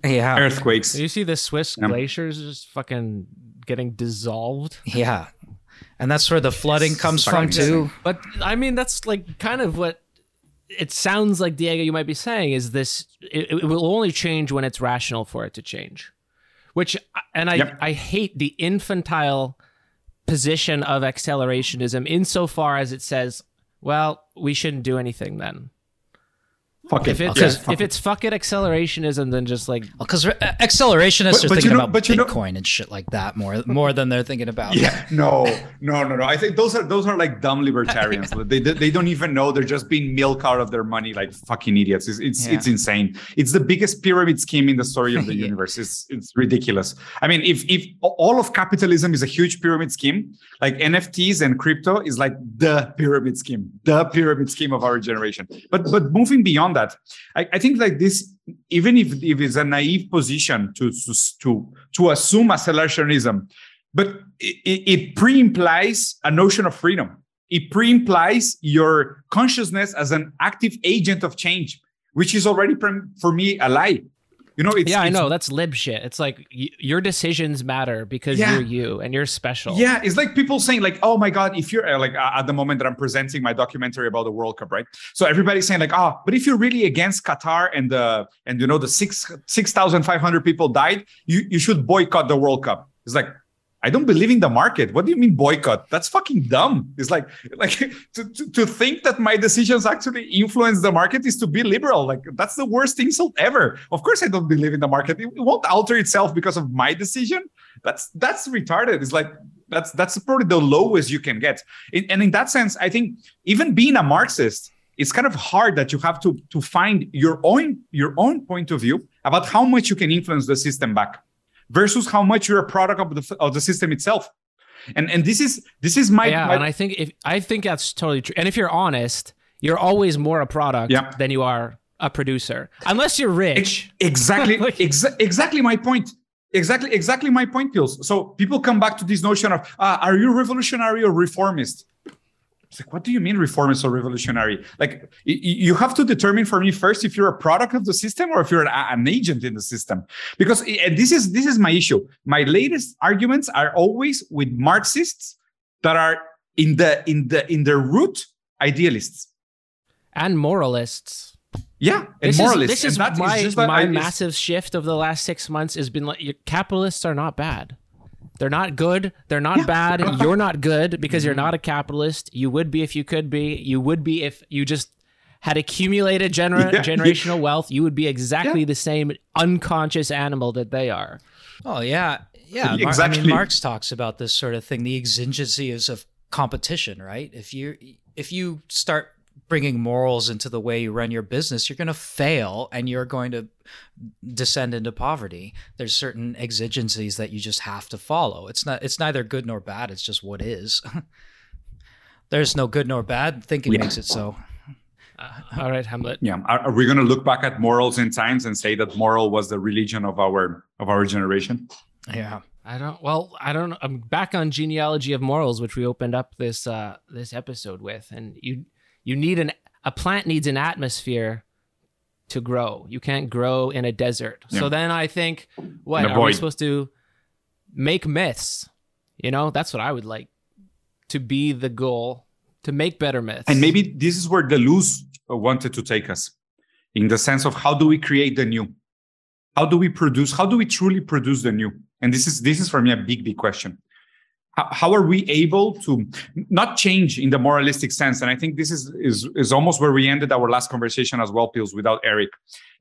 [SPEAKER 1] yeah. Earthquakes.
[SPEAKER 2] Do you see the Swiss yeah. glaciers just fucking getting dissolved?
[SPEAKER 3] Yeah. And that's where the flooding it's comes from too.
[SPEAKER 2] But I mean, that's like kind of what it sounds like, Diego, you might be saying is this it, it will only change when it's rational for it to change. Which, and I, yep. I hate the infantile position of accelerationism insofar as it says, well, we shouldn't do anything then.
[SPEAKER 1] Fuck
[SPEAKER 2] if it, yeah, if it's fuck it accelerationism, then just like
[SPEAKER 3] because well, accelerationists uh, but, are but thinking you know, about Bitcoin know, and shit like that more more than they're thinking about.
[SPEAKER 1] Yeah, no, no, no, no. I think those are those are like dumb libertarians. they they don't even know they're just being milk out of their money like fucking idiots. It's it's, yeah. it's insane. It's the biggest pyramid scheme in the story of the yeah. universe. It's it's ridiculous. I mean, if if all of capitalism is a huge pyramid scheme, like NFTs and crypto is like the pyramid scheme, the pyramid scheme of our generation. But but moving beyond that. I, I think like this, even if, if it's a naive position to, to, to assume accelerationism, but it, it pre-implies a notion of freedom. It pre-implies your consciousness as an active agent of change, which is already for me a lie. You know,
[SPEAKER 2] it's,
[SPEAKER 1] yeah,
[SPEAKER 2] I know that's lib shit. It's like y- your decisions matter because yeah. you're you and you're special.
[SPEAKER 1] Yeah, it's like people saying like, "Oh my god, if you're uh, like uh, at the moment that I'm presenting my documentary about the World Cup, right? So everybody's saying like, "Oh, but if you're really against Qatar and the and you know the six six thousand five hundred people died, you you should boycott the World Cup." It's like I don't believe in the market. What do you mean boycott? That's fucking dumb. It's like like to, to, to, think that my decisions actually influence the market is to be liberal. Like that's the worst insult ever. Of course I don't believe in the market. It won't alter itself because of my decision. That's that's retarded. It's like That's that's probably the lowest you can get. And in that sense, I think even being a Marxist, it's kind of hard that you have to to find your own your own point of view about how much you can influence the system back versus how much you're a product of the of the system itself. And and this is this is my
[SPEAKER 2] yeah,
[SPEAKER 1] my,
[SPEAKER 2] and I think if I think that's totally true. And if you're honest, you're always more a product
[SPEAKER 1] Yeah.
[SPEAKER 2] than you are a producer, unless you're rich.
[SPEAKER 1] exactly
[SPEAKER 2] Like-
[SPEAKER 1] exa- exactly my point exactly exactly my point pills so people come back to this notion of uh, are you revolutionary or reformist it's like what do you mean reformist or revolutionary? Like you have to determine for me first if you're a product of the system or if you're an, agent in the system. Because eh, and this is this is my issue. My latest arguments are always with marxists that are in the in the in the root idealists.
[SPEAKER 2] And moralists.
[SPEAKER 1] yeah and
[SPEAKER 2] This
[SPEAKER 1] moralists
[SPEAKER 2] is, this
[SPEAKER 1] And
[SPEAKER 2] is
[SPEAKER 1] that is
[SPEAKER 2] my, my massive shift of the last six months has been like your capitalists are not bad. They're not good. They're not
[SPEAKER 1] Yeah.
[SPEAKER 2] bad. You're not good because you're mm-hmm. not a capitalist. You would be if you could be. You would be if you just had accumulated gener-
[SPEAKER 1] Yeah.
[SPEAKER 2] generational wealth. You would be exactly the same unconscious animal that they are.
[SPEAKER 3] Oh yeah, yeah. Mar- I
[SPEAKER 1] Exactly.
[SPEAKER 3] mean, Marx talks about this sort of thing, the exigencies of competition, right? If you if you start bringing morals into the way you run your business, you're going to fail and you're going to descend into poverty. There's certain exigencies that you just have to follow. It's not. It's neither good nor bad. It's just what is. There's no good nor bad. Thinking
[SPEAKER 1] Yeah.
[SPEAKER 3] makes it so.
[SPEAKER 2] All right, Hamlet.
[SPEAKER 1] yeah are, are we going to look back at morals in times and say that moral was the religion of our of our generation
[SPEAKER 3] Yeah.
[SPEAKER 2] I don't. Well, I don't. I'm back on genealogy of morals, which we opened up this uh this episode with, and you you need an a plant needs an atmosphere to grow. You can't grow in a desert. So then I think, what are we supposed to make myths? You know, that's what I would like to be the goal to make better myths.
[SPEAKER 1] and maybe this is where deleuze wanted to take us in the sense of how do we create the new how do we produce how do we truly produce the new and this is this is for me a big big question how, are we able to not change in the moralistic sense? And i think this is is is almost where we ended our last conversation as well pills without eric.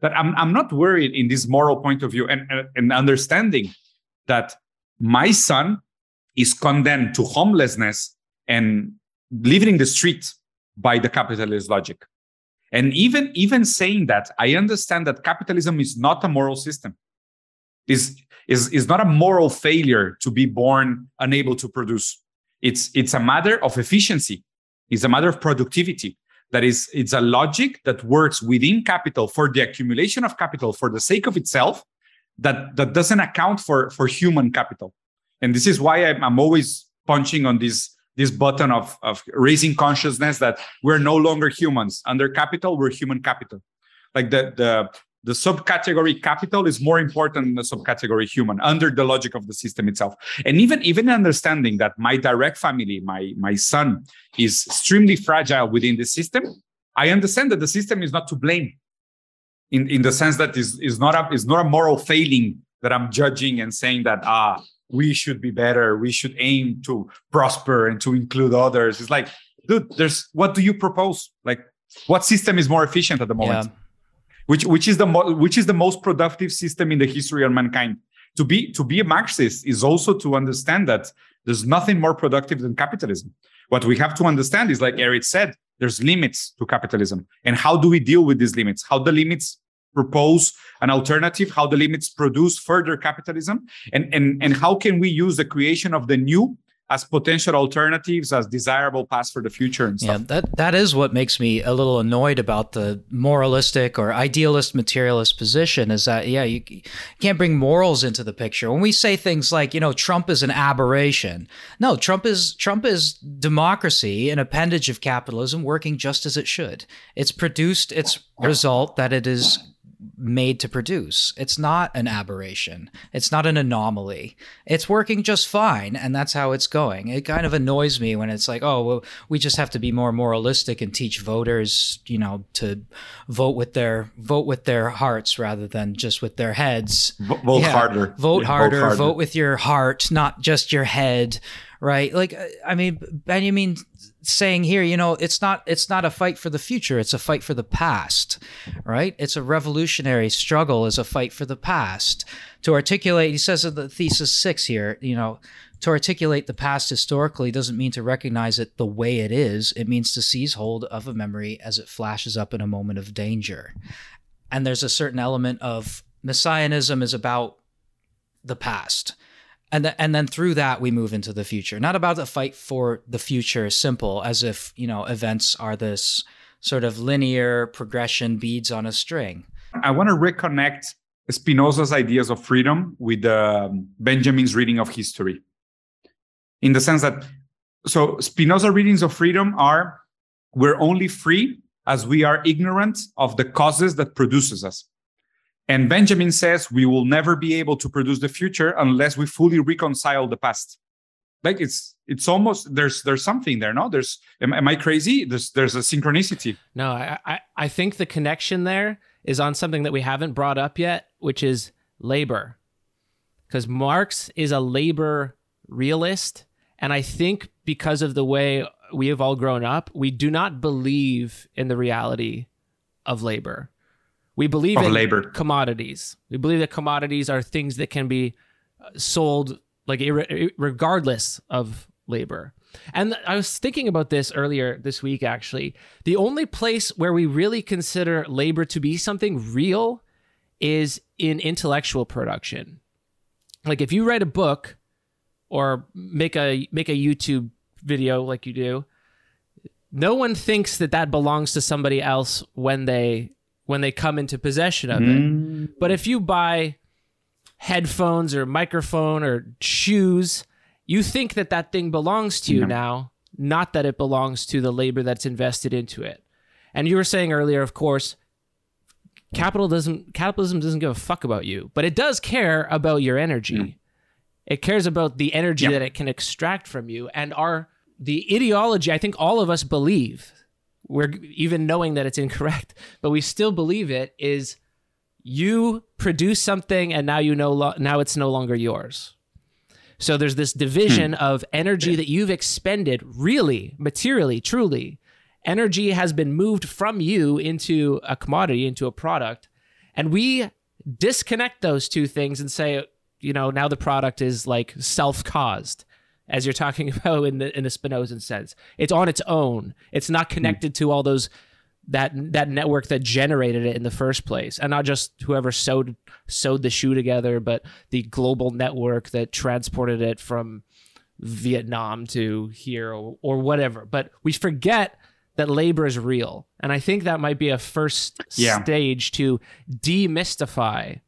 [SPEAKER 1] That i'm, I'm not worried in this moral point of view and, and, and understanding that my son is condemned to homelessness and living in the street by the capitalist logic. And even even saying that i understand that capitalism is not a moral system is is is not a moral failure to be born unable to produce. It's it's a matter of efficiency. It's a matter of productivity. That is it's a logic that works within capital for the accumulation of capital for the sake of itself that that doesn't account for for human capital. And this is why i'm, I'm always punching on this this button of of raising consciousness that we're no longer humans. Under capital we're human capital. Like the the the subcategory capital is more important than the subcategory human under the logic of the system itself. And even even understanding that my direct family my my son is extremely fragile within the system i understand that the system is not to blame in in the sense that is is not a is not a moral failing that i'm judging and saying that ah we should be better we should aim to prosper and to include others. It's like dude there's what do you propose? Like what system is more efficient at the moment?
[SPEAKER 3] Yeah.
[SPEAKER 1] Which which is the mo- which is the most productive system in the history of mankind. To be to be a marxist is also to understand that there's nothing more productive than capitalism. What we have to understand is like eric said there's limits to capitalism. And how do we deal with these limits? How the limits propose an alternative how the limits produce further capitalism? And and and how can we use the creation of the new as potential alternatives as desirable paths for the future and
[SPEAKER 3] Yeah, that that is what makes me a little annoyed about the moralistic or idealist materialist position is that yeah, you c- can't bring morals into the picture. When we say things like, you know, Trump is an aberration. No, Trump is Trump is democracy, an appendage of capitalism working just as it should. It's produced its result that it is made to produce. It's not an aberration. It's not an anomaly. It's working just fine, and that's how it's going. It kind of annoys me when it's like, oh, well, we just have to be more moralistic and teach voters, you know, to vote with their vote with their hearts rather than just with their heads.
[SPEAKER 1] V- vote
[SPEAKER 3] Yeah,
[SPEAKER 1] harder
[SPEAKER 3] Vote
[SPEAKER 1] Yeah,
[SPEAKER 3] harder. Vote with your heart, not just your head. right? Like, I mean, Benjamin saying here, you know, it's not it's not a fight for the future; it's a fight for the past, right? It's a revolutionary struggle, is a fight for the past. To articulate, he says in the thesis six here, you know, to articulate the past historically doesn't mean to recognize it the way it is. It means to seize hold of a memory as it flashes up in a moment of danger. And there's a certain element of messianism is about the past and and then through that we move into the future. Not about the fight for the future simple as if you know events are this sort of linear progression beads on a string.
[SPEAKER 1] I want to reconnect spinoza's ideas of freedom with um, benjamin's reading of history. In the sense that so spinoza readings of freedom are we're only free as we are ignorant of the causes that produces us and Benjamin says we will never be able to produce the future unless we fully reconcile the past. Like it's it's almost there's there's something there, no? There's am, am I crazy? There's there's a synchronicity.
[SPEAKER 2] No, I, I I think the connection there is on something that we haven't brought up yet, which is labor. Because Marx is a labor realist. And I think because of the way we have all grown up, we do not believe in the reality of labor. We believe in
[SPEAKER 1] labor.
[SPEAKER 2] commodities. We believe that commodities are things that can be uh, sold like regardless of labor. And I was thinking about this earlier this week actually. The only place where we really consider labor to be something real is in intellectual production. Like if you write a book or make a make a YouTube video like you do, no one thinks that that belongs to somebody else when they when they come into possession of mm. it. But if you buy headphones or microphone or shoes, you think that that thing belongs to you no. now, not that it belongs to the labor that's invested into it. And you were saying earlier, of course, capital doesn't capitalism doesn't give a fuck about you, but it does care about your energy. Mm. It cares about the energy yep. that it can extract from you and our the ideology I think all of us believe we're even knowing that it's incorrect, but we still believe it is you produce something and now you know lo- now it's no longer yours. So there's this division hmm. of energy that you've expended really, materially, truly. Energy has been moved from you into a commodity, into a product. And we disconnect those two things and say, you know, now the product is like self-caused as you're talking about in the in the Spinozan sense. It's on its own. It's not connected mm. to all those that that network that generated it in the first place, and not just whoever sewed sewed the shoe together, but the global network that transported it from Vietnam to here or, or whatever. But we forget that labor is real, and I think that might be a first yeah. stage to demystify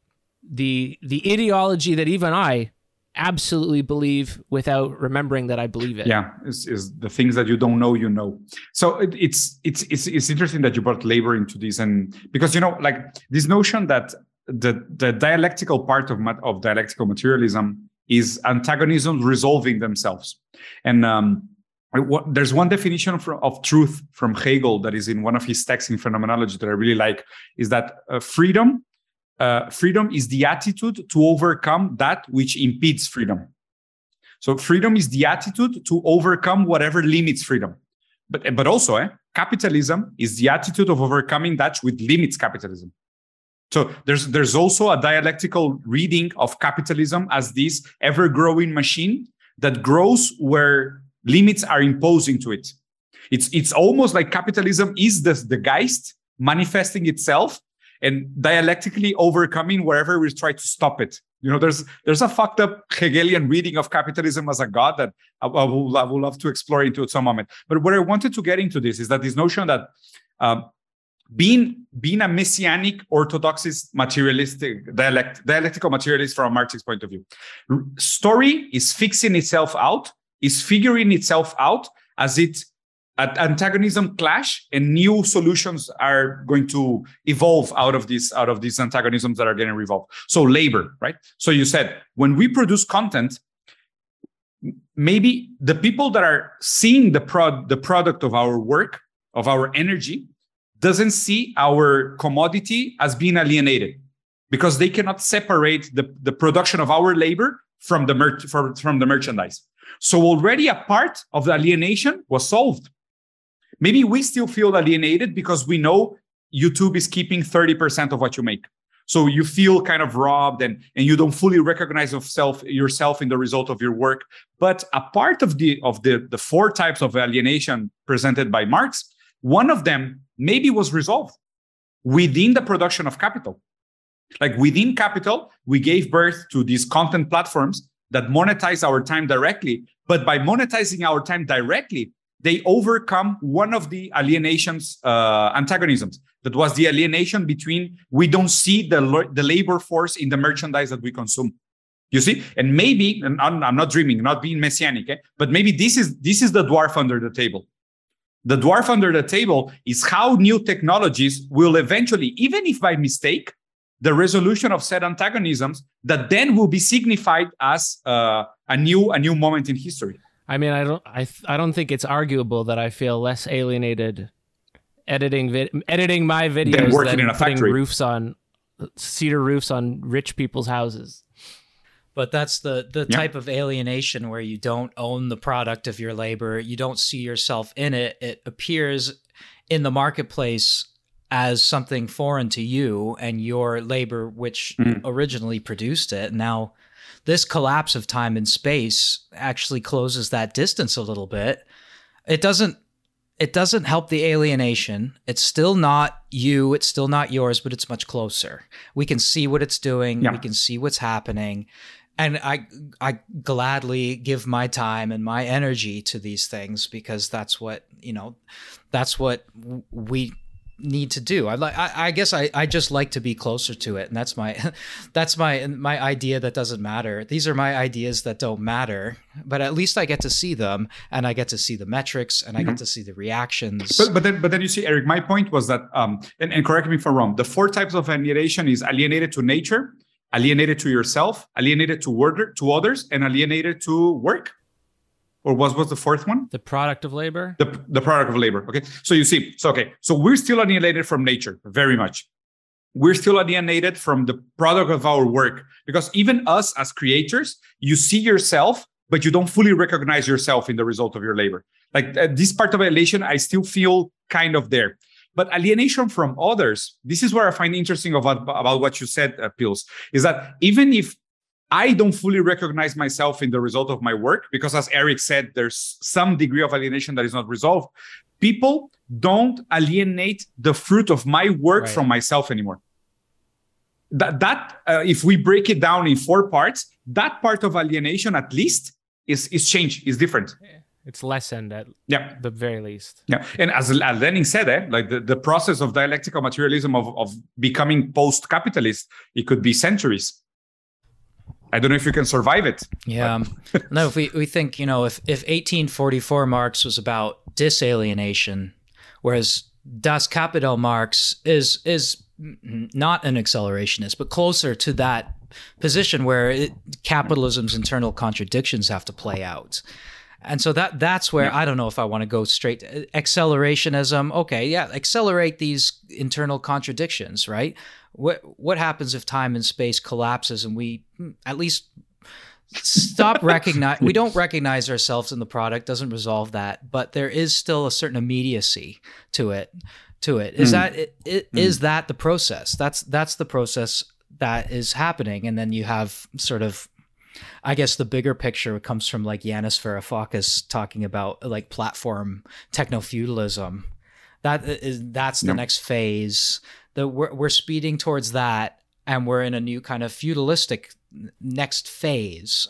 [SPEAKER 2] the the ideology that even I absolutely believe without remembering that I believe it.
[SPEAKER 1] Yeah, is, is the things that you don't know, you know. So it, it's it's it's it's interesting that you brought labor into this, and because you know, like this notion that the the dialectical part of of dialectical materialism is antagonisms resolving themselves, and um, there's one definition of, of, truth from Hegel that is in one of his texts in phenomenology that I really like is that uh, freedom uh, freedom is the attitude to overcome that which impedes freedom. So freedom is the attitude to overcome whatever limits freedom. But but also, eh, capitalism is the attitude of overcoming that which limits capitalism. So there's there's also a dialectical reading of capitalism as this ever-growing machine that grows where limits are imposed into it. It's it's almost like capitalism is the, the Geist manifesting itself and dialectically overcoming wherever we try to stop it. You know, there's there's a fucked up Hegelian reading of capitalism as a god that I, I, will, I will love to explore into at some moment. But what I wanted to get into this is that this notion that um, being being a messianic orthodoxist materialistic dialect, dialectical materialist from a Marxist point of view, story is fixing itself out, is figuring itself out as it antagonism clash and new solutions are going to evolve out of these out of these antagonisms that are getting revolved. So labor right? So you said when we produce content maybe the people that are seeing the prod the product of our work of our energy doesn't see our commodity as being alienated because they cannot separate the, the production of our labor from the mer- from, from the merchandise. So already a part of the alienation was solved. Maybe we still feel alienated because we know YouTube is keeping 30% of what you make. So you feel kind of robbed and, and you don't fully recognize yourself yourself in the result of your work. But a part of the of the, the four types of alienation presented by Marx, one of them maybe was resolved within the production of capital. Like within capital, we gave birth to these content platforms that monetize our time directly. But by monetizing our time directly, they overcome one of the alienation's uh, antagonisms. That was the alienation between we don't see the, the labor force in the merchandise that we consume. You see? And maybe and I'm, I'm not dreaming not being messianic eh? but maybe this is this is the dwarf under the table. The dwarf under the table is how new technologies will eventually even if by mistake the resolution of said antagonisms that then will be signified as uh, a new a new moment in history
[SPEAKER 2] I mean, I don't, I, th- I don't think it's arguable that I feel less alienated editing vi- editing my videos
[SPEAKER 1] than working
[SPEAKER 2] than
[SPEAKER 1] in a
[SPEAKER 2] putting
[SPEAKER 1] factory.
[SPEAKER 2] roofs on cedar roofs on rich people's houses.
[SPEAKER 3] But that's the the
[SPEAKER 1] Yeah.
[SPEAKER 3] type of alienation where you don't own the product of your labor, you don't see yourself in it. It appears in the marketplace as something foreign to you and your labor which
[SPEAKER 1] Mm.
[SPEAKER 3] originally produced it. Now this collapse of time and space actually closes that distance a little bit. It doesn't it doesn't help the alienation. It's still not you, it's still not yours, but it's much closer. We can see what it's doing,
[SPEAKER 1] Yeah.
[SPEAKER 3] we can see what's happening. And I I gladly give my time and my energy to these things because that's what, you know, that's what we need to do. I like I, I guess I, I just like to be closer to it and that's my that's my my idea that doesn't matter. These are my ideas that don't matter, but at least I get to see them and I get to see the metrics and I get to see the reactions.
[SPEAKER 1] But, but then, but then you see, Eric. My point was that, um, and, and correct me if I'm wrong. The four types of alienation is alienated to nature, alienated to yourself, alienated to order to others, and alienated to work. Or was was the fourth one?
[SPEAKER 2] The product of labor.
[SPEAKER 1] The the product of labor. Okay. So you see, so okay, so we're still alienated from nature very much. We're still alienated from the product of our work because even us as creators, you see yourself, but you don't fully recognize yourself in the result of your labor. Like uh, this part of alienation, I still feel kind of there. But alienation from others, this is where I find interesting about, about what you said, uh, Pills, is that even if I don't fully recognize myself in the result of my work, because as Eric said, there's some degree of alienation that is not resolved. People don't alienate the fruit of my work
[SPEAKER 2] Right.
[SPEAKER 1] from myself anymore. That, that uh, if we break it down in four parts, that part of alienation at least is is changed, is different.
[SPEAKER 2] It's lessened at
[SPEAKER 1] Yeah.
[SPEAKER 2] the very least.
[SPEAKER 1] Yeah, and as, as Lenin said, eh, like the, the process of dialectical materialism of, of becoming post-capitalist, it could be centuries. I don't know if you can survive it.
[SPEAKER 3] Yeah. no, if we, we think, you know, if, if 1844 Marx was about disalienation, whereas Das Kapital Marx is is not an accelerationist, but closer to that position where it, capitalism's internal contradictions have to play out. And so that that's where I don't know if I want to go straight to uh, accelerationism. Okay, yeah, accelerate these internal contradictions, right? What what happens if time and space collapses and we mm, at least stop recognize we don't recognize ourselves in the product doesn't resolve that but there is still a certain immediacy to it to it. Is hmm. that it, it, hmm. is that the process? That's that's the process that is happening and then you have sort of I guess the bigger picture comes from like Yanis Varoufakis talking about like platform techno feudalism. That is that's the
[SPEAKER 1] Yep.
[SPEAKER 3] next phase. That we're we're speeding towards that, and we're in a new kind of feudalistic next phase.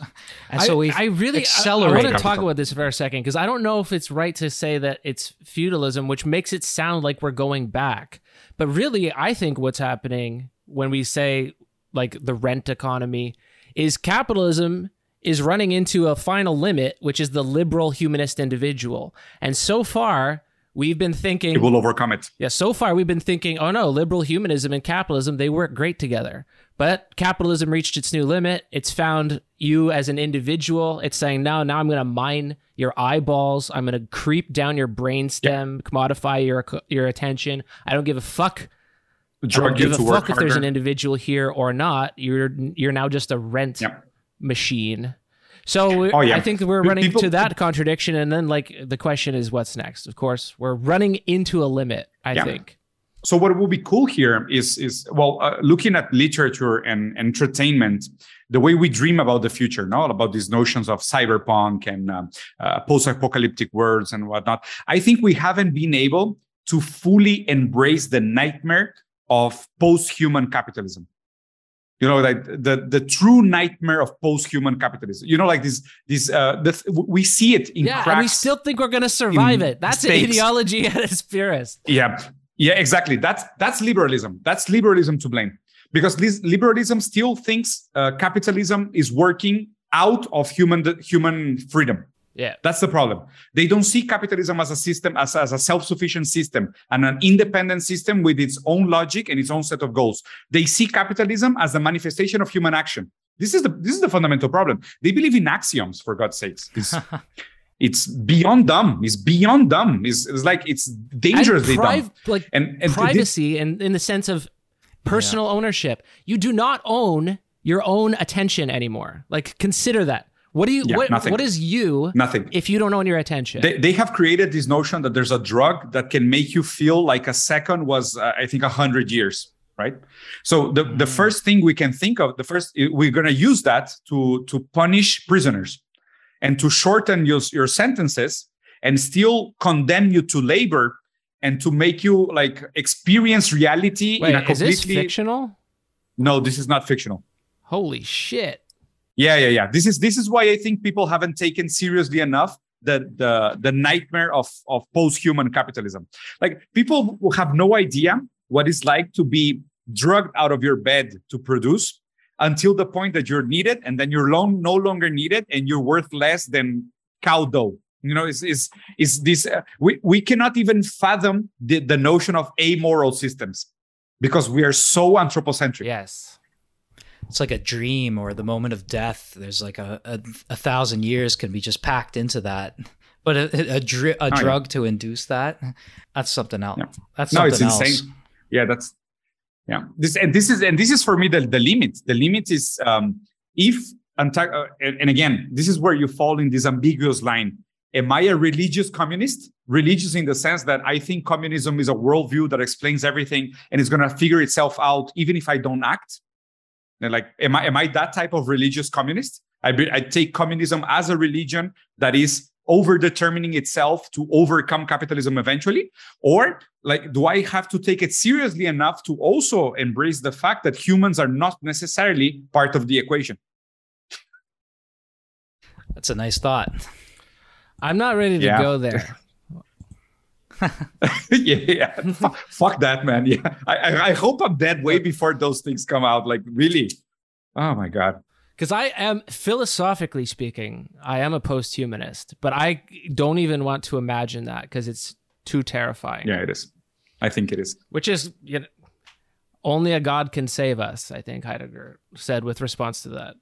[SPEAKER 3] And so we
[SPEAKER 2] I really I,
[SPEAKER 3] accelerate.
[SPEAKER 2] want to talk about this for a second because I don't know if it's right to say that it's feudalism, which makes it sound like we're going back. But really, I think what's happening when we say like the rent economy is capitalism is running into a final limit, which is the liberal humanist individual. And so far, we've been thinking
[SPEAKER 1] It will overcome it.
[SPEAKER 2] yeah, so far we've been thinking, oh no, liberal humanism and capitalism, they work great together. But capitalism reached its new limit. It's found you as an individual. It's saying, now, now I'm going to mine your eyeballs. I'm going to creep down your brainstem, commodify your your attention. I don't give a fuck.
[SPEAKER 1] Drug you
[SPEAKER 2] give a
[SPEAKER 1] to work
[SPEAKER 2] fuck if there's an individual here or not. You're you're now just a rent
[SPEAKER 1] Yep.
[SPEAKER 2] machine. So
[SPEAKER 1] Oh, yeah.
[SPEAKER 2] I think we're running
[SPEAKER 1] people-
[SPEAKER 2] to that contradiction, and then like the question is, what's next? Of course, we're running into a limit. I
[SPEAKER 1] Yeah.
[SPEAKER 2] think.
[SPEAKER 1] so what will be cool here is is well uh, looking at literature and entertainment the way we dream about the future no about these notions of cyberpunk and um, uh, post-apocalyptic worlds and whatnot i think we haven't been able to fully embrace the nightmare of post-human capitalism. You know like the the true nightmare of post-human capitalism. You know like this this uh the, we see it in
[SPEAKER 2] Yeah, and we still think we're going to survive it. That's
[SPEAKER 1] mistakes.
[SPEAKER 2] ideology at its purest.
[SPEAKER 1] yeah. Yeah exactly. That's that's liberalism. That's liberalism to blame. Because this liberalism still thinks uh, capitalism is working out of human human freedom
[SPEAKER 2] Yeah.
[SPEAKER 1] that's the problem. They don't see capitalism as a system as, as a self-sufficient system and an independent system with its own logic and its own set of goals. They see capitalism as a manifestation of human action. This is the this is the fundamental problem. They believe in axioms for god's sakes. It's, it's beyond dumb. It's beyond dumb. It's, it's like it's dangerously
[SPEAKER 2] and priv-
[SPEAKER 1] dumb
[SPEAKER 2] like
[SPEAKER 1] and, and this-
[SPEAKER 2] privacy and in the sense of personal ownership. You do not own your own attention anymore. Like consider that. What do you
[SPEAKER 1] Yeah,
[SPEAKER 2] what
[SPEAKER 1] nothing.
[SPEAKER 2] what is you
[SPEAKER 1] nothing
[SPEAKER 2] if you don't own your attention?
[SPEAKER 1] they, they have created this notion that there's a drug that can make you feel like a second was uh, i think a 100 years right so the, the first thing we can think of the first we're going to use that to to punish prisoners and to shorten your, your sentences and still condemn you to labor and to make you like experience reality
[SPEAKER 2] Wait,
[SPEAKER 1] in a
[SPEAKER 2] is this fictional?
[SPEAKER 1] no this is not fictional
[SPEAKER 2] Holy shit.
[SPEAKER 1] Yeah, yeah, yeah. This is this is why I think people haven't taken seriously enough the the the nightmare of of post-human capitalism. Like people who have no idea what it's like to be drugged out of your bed to produce until the point that you're needed, and then you're long, no longer needed, and you're worth less than cow dough. You know, is is is this? Uh, we we cannot even fathom the the notion of amoral systems because we are so anthropocentric.
[SPEAKER 2] Yes.
[SPEAKER 3] It's like a dream or the moment of death. There's like a, a, a thousand years can be just packed into that. But a, a, dri- a
[SPEAKER 1] Oh, yeah.
[SPEAKER 3] drug to induce that, that's something else.
[SPEAKER 1] Yeah.
[SPEAKER 3] That's
[SPEAKER 1] no,
[SPEAKER 3] something
[SPEAKER 1] it's
[SPEAKER 3] else.
[SPEAKER 1] insane. Yeah, that's yeah. This and this is and this is for me the the limit. The limit is um if uh, and, and again, this is where you fall in this ambiguous line. Am I a religious communist? Religious in the sense that I think communism is a worldview that explains everything and is going to figure itself out even if I don't act. And like, am I am I that type of religious communist? I be, I take communism as a religion that is over determining itself to overcome capitalism eventually or like do i have to take it seriously enough to also embrace the fact that humans are not necessarily part of the equation
[SPEAKER 3] That's a nice thought.
[SPEAKER 2] I'm not ready to
[SPEAKER 1] Yeah.
[SPEAKER 2] go there.
[SPEAKER 1] yeah, yeah. Fuck, fuck that man yeah I, I i hope i'm dead way before those things come out like really oh my god
[SPEAKER 2] Because I am, philosophically speaking, I am a post humanist, but I don't even want to imagine that because it's too terrifying.
[SPEAKER 1] yeah it is i think it is
[SPEAKER 2] Which is, you know, only a God can save us, I think Heidegger said with response to that.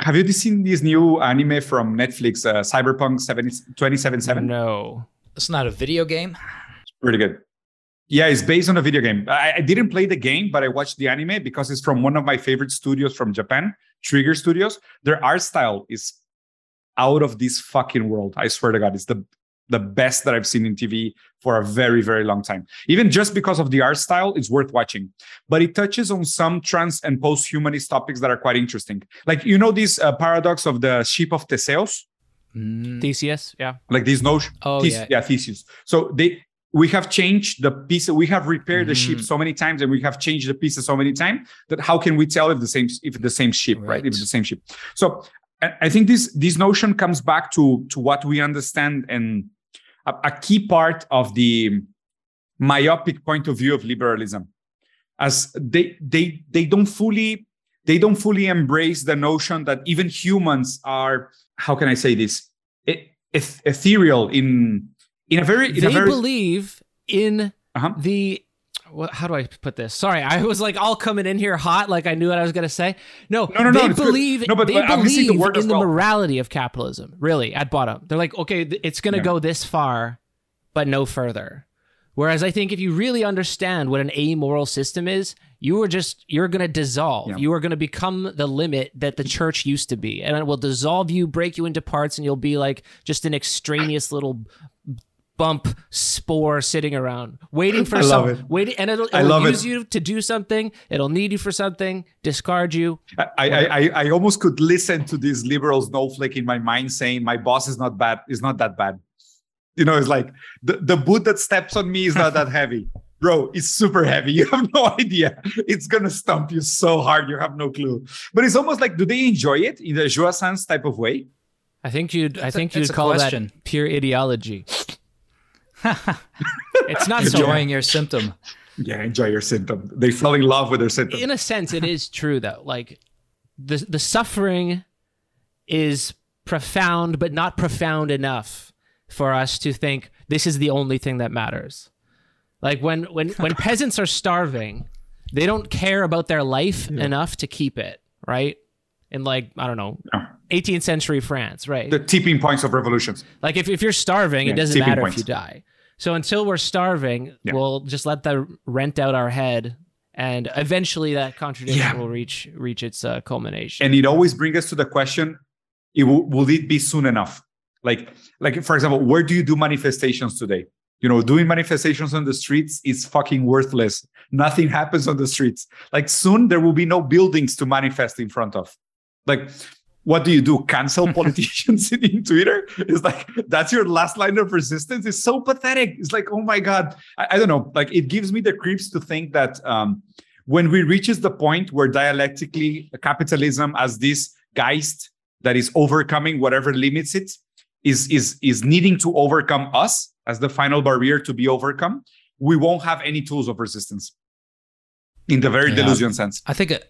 [SPEAKER 1] have you seen this new anime from netflix uh, cyberpunk 70, 2077
[SPEAKER 2] No.
[SPEAKER 3] It's not a video game.
[SPEAKER 1] It's pretty good. Yeah, it's based on a video game. I, I didn't play the game, but I watched the anime because it's from one of my favorite studios from Japan, Trigger Studios. Their art style is out of this fucking world. I swear to God, it's the the best that I've seen in TV for a very, very long time. Even just because of the art style, it's worth watching. But it touches on some trans and post-humanist topics that are quite interesting. Like you know this uh, paradox of the ship of Theseus
[SPEAKER 3] Mm,
[SPEAKER 2] Theseus, yeah.
[SPEAKER 1] like this notion
[SPEAKER 3] Oh,
[SPEAKER 1] Thes-
[SPEAKER 3] yeah.
[SPEAKER 1] thesis so they we have changed the piece we have repaired the ship
[SPEAKER 3] Mhm.
[SPEAKER 1] so many times and we have changed the pieces so many times that how can we tell if the same if the same ship right,
[SPEAKER 3] Right.
[SPEAKER 1] if it's the same ship so I I think this this notion comes back to to what we understand and a, a key part of the myopic point of view of liberalism as they they they don't fully they don't fully embrace the notion that even humans are how can i say this eth- ethereal in in a very in
[SPEAKER 2] they
[SPEAKER 1] a very
[SPEAKER 2] believe in
[SPEAKER 1] Uh-huh.
[SPEAKER 2] the what, how do I put this? Sorry, I was like all coming in here hot, like I knew what I was going to say. No,
[SPEAKER 1] No, no, no,
[SPEAKER 2] they
[SPEAKER 1] good.
[SPEAKER 2] believe
[SPEAKER 1] No, but-
[SPEAKER 2] they
[SPEAKER 1] but I'm the
[SPEAKER 2] believe
[SPEAKER 1] word
[SPEAKER 2] in the
[SPEAKER 1] well.
[SPEAKER 2] morality of capitalism. Really, at bottom, they're like, okay, it's going to
[SPEAKER 1] Yeah.
[SPEAKER 2] go this far, but no further. Whereas I think if you really understand what an amoral system is, you are just you're going to dissolve
[SPEAKER 1] Yeah.
[SPEAKER 2] you are going to become the limit that the church used to be and it will dissolve you break you into parts and you'll be like just an extraneous little bump spore sitting around waiting for
[SPEAKER 1] I love
[SPEAKER 2] some
[SPEAKER 1] it.
[SPEAKER 2] waiting and it'll, it'll use
[SPEAKER 1] it.
[SPEAKER 2] you to do something it'll need you for something discard you
[SPEAKER 1] I, I, I, I almost could listen to this liberal snowflake in my mind saying my boss is not bad, is not that bad. You know, it's like the, the boot that steps on me is not that heavy. Bro, it's super heavy. You have no idea. It's gonna stump you so hard, you have no clue. But it's almost like, do they enjoy it in the jouissance type of way?
[SPEAKER 2] i think you'd i
[SPEAKER 3] It's a-
[SPEAKER 2] think
[SPEAKER 3] it's
[SPEAKER 2] you'd
[SPEAKER 3] a
[SPEAKER 2] call
[SPEAKER 3] question.
[SPEAKER 2] that pure ideology it's not
[SPEAKER 3] Enjoying your symptom.
[SPEAKER 1] Yeah, enjoy your symptom. They fell in love with their symptom.
[SPEAKER 2] in a sense it is true though like the the suffering is profound but not profound enough for us to think this is the only thing that matters like when when when peasants are starving they don't care about their life enough to keep it right in like i don't know 18th century france right
[SPEAKER 1] the tipping points of revolutions.
[SPEAKER 2] like if, if you're starving,
[SPEAKER 1] Yeah,
[SPEAKER 2] it doesn't matter
[SPEAKER 1] points.
[SPEAKER 2] if you die. So until we're starving,
[SPEAKER 1] Yeah.
[SPEAKER 2] we'll just let the rent out our head, and eventually that contradiction
[SPEAKER 1] Yeah.
[SPEAKER 2] will reach reach its uh, culmination.
[SPEAKER 1] and it always brings us to the question it will, will it be soon enough like like for example where do you do manifestations today? You know doing manifestations on the streets is fucking worthless. Nothing happens on the streets. Like soon there will be no buildings to manifest in front of. Like what do you do? Cancel politicians in, twitter? It's like that's your last line of resistance? It's so pathetic. It's like oh my god. I, I don't know. Like it gives me the creeps to think that um when we reaches the point where dialectically capitalism as this geist that is overcoming whatever limits it is is is needing to overcome us as the final barrier to be overcome we won't have any tools of resistance in the very
[SPEAKER 3] Yeah.
[SPEAKER 1] Deleuzian sense
[SPEAKER 3] I think a-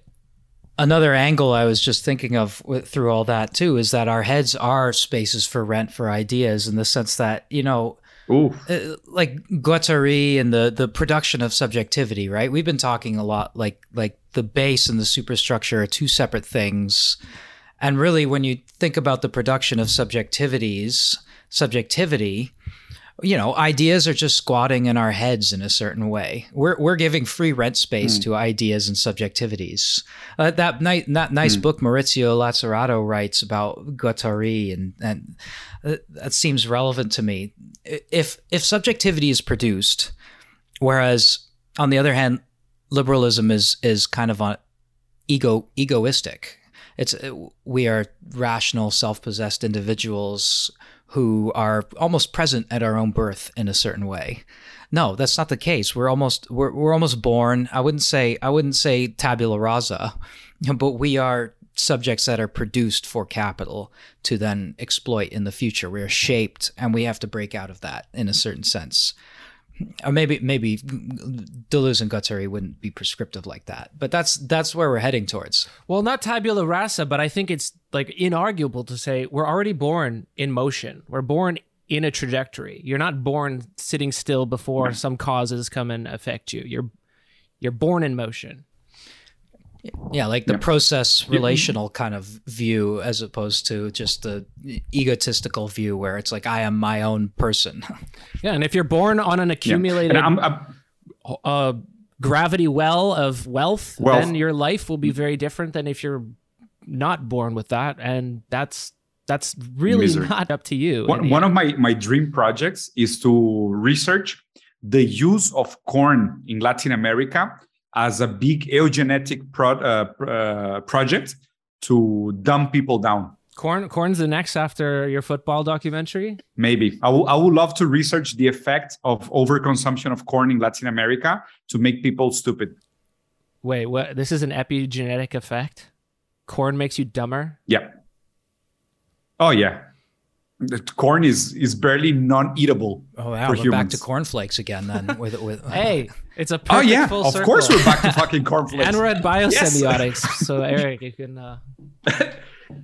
[SPEAKER 3] another angle I was just thinking of with, through all that too is that our heads are spaces for rent for ideas in the sense that you know
[SPEAKER 1] Ooh.
[SPEAKER 3] uh, like Guattari and the the production of subjectivity, right? We've been talking a lot like like the base and the superstructure are two separate things. And really when you think about the production of subjectivities, subjectivity, you know, ideas are just squatting in our heads in a certain way. We're we're giving free rent space to ideas and subjectivities. Uh, that nice that nice book Maurizio Lazzarato writes about Guattari and and uh, that seems relevant to me. If if subjectivity is produced, whereas on the other hand, liberalism is is kind of on ego egoistic. It's uh, we are rational, self-possessed individuals who are almost present at our own birth in a certain way. No, that's not the case. We're almost we're, we're almost born. I wouldn't say I wouldn't say tabula rasa, but we are subjects that are produced for capital to then exploit in the future. We're shaped, and we have to break out of that in a certain sense. Or maybe maybe Deleuze and Guattari wouldn't be prescriptive like that, but that's that's where we're heading towards.
[SPEAKER 2] Well, not tabula rasa, but I think it's like inarguable to say we're already born in motion. We're born in a trajectory. You're not born sitting still before some causes come and affect you. You're you're born in motion.
[SPEAKER 3] Yeah, like the process relational kind of view as opposed to just the egotistical view where it's like I am my own person.
[SPEAKER 2] Yeah, and if you're born on an accumulated
[SPEAKER 1] And I'm, I'm,
[SPEAKER 2] uh, gravity well of wealth,
[SPEAKER 1] Wealth.
[SPEAKER 2] then your life will be very different than if you're not born with that, and that's that's really
[SPEAKER 1] Misery.
[SPEAKER 2] not up to you.
[SPEAKER 1] one, one of my, my dream projects is to research the use of corn in Latin America as a big eugenetic pro, uh, uh, project to dumb people down.
[SPEAKER 2] corn corn's the next after your football documentary.
[SPEAKER 1] Maybe I would love to research the effect of overconsumption of corn in Latin America to make people stupid.
[SPEAKER 2] Wait, what? This is an epigenetic effect. Corn makes you dumber.
[SPEAKER 1] Yeah. Oh yeah. The corn is is barely non-eatable.
[SPEAKER 3] Oh wow,
[SPEAKER 1] For
[SPEAKER 3] we're back to
[SPEAKER 1] humans.
[SPEAKER 3] cornflakes again then with with
[SPEAKER 2] Hey, it's a
[SPEAKER 1] Oh
[SPEAKER 2] perfect
[SPEAKER 1] yeah,
[SPEAKER 2] full
[SPEAKER 1] of
[SPEAKER 2] circle.
[SPEAKER 1] course we're back to fucking cornflakes.
[SPEAKER 2] and we're at biosemiotics. so Eric, you can. Uh,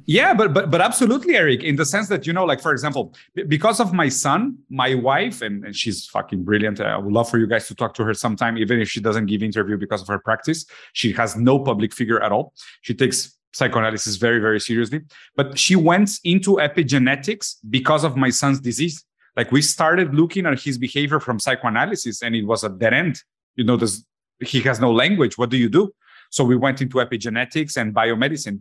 [SPEAKER 1] Yeah, but but but absolutely, Eric. In the sense that you know, like for example, b- because of my son, my wife, and, and she's fucking brilliant. I would love for you guys to talk to her sometime, even if she doesn't give interview because of her practice. She has no public figure at all. She takes psychoanalysis very very seriously. But she went into epigenetics because of my son's disease. Like we started looking at his behavior from psychoanalysis, and it was a dead end. You know, there's he has no language. What do you do? So we went into epigenetics and biomedicine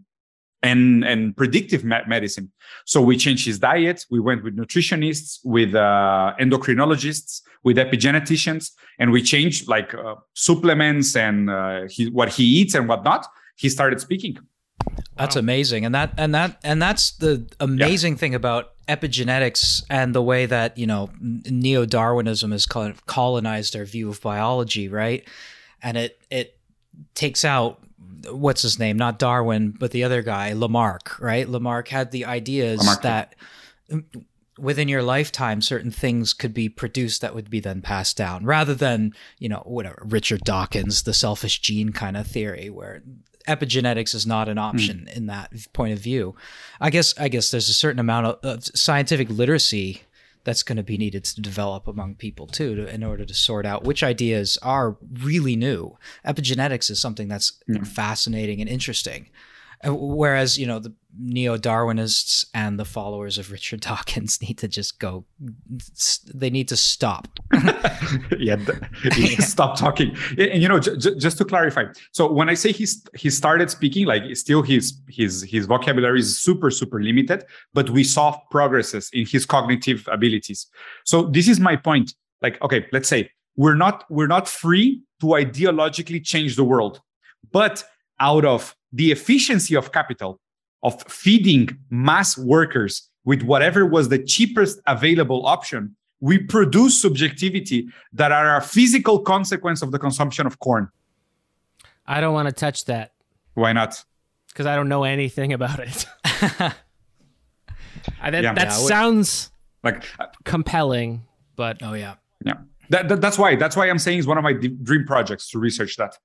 [SPEAKER 1] and and predictive medicine. So we changed his diet. We went with nutritionists, with uh, endocrinologists, with epigeneticians, and we changed like uh, supplements and uh, he, what he eats and whatnot. He started speaking.
[SPEAKER 3] That's wow. amazing, and that and that and that's the amazing yeah. thing about epigenetics and the way that you know neo Darwinism has colonized our view of biology, right? And it it takes out what's his name, not Darwin, but the other guy, Lamarck, right? Lamarck had the ideas Lamarck. that mm, within your lifetime certain things could be produced that would be then passed down rather than you know whatever richard dawkins the selfish gene kind of theory where epigenetics is not an hmm. option mm. in that point of view i guess i guess there's a certain amount of, of scientific literacy that's going to be needed to develop among people too to, in order to sort out which ideas are really new epigenetics is something that's mm. fascinating and interesting whereas you know the neo-darwinists and the followers of richard dawkins need to just go they need to stop.
[SPEAKER 1] Yeah, stop talking. And you know j- j- just to clarify so when i say he's he started speaking like still his his his vocabulary is super super limited but we saw progresses in his cognitive abilities. So this is my point. Like okay let's say we're not we're not free to ideologically change the world but out of the efficiency of capital of feeding mass workers with whatever was the cheapest available option, we produce subjectivity that are a physical consequence of the consumption of corn.
[SPEAKER 2] I don't want to touch that.
[SPEAKER 1] Why not?
[SPEAKER 2] Because I don't know anything about it. I, that, yeah. that yeah, sounds like uh, compelling, but
[SPEAKER 3] oh yeah,
[SPEAKER 1] yeah. That, that, that's why that's why I'm saying it's one of my dream projects to research that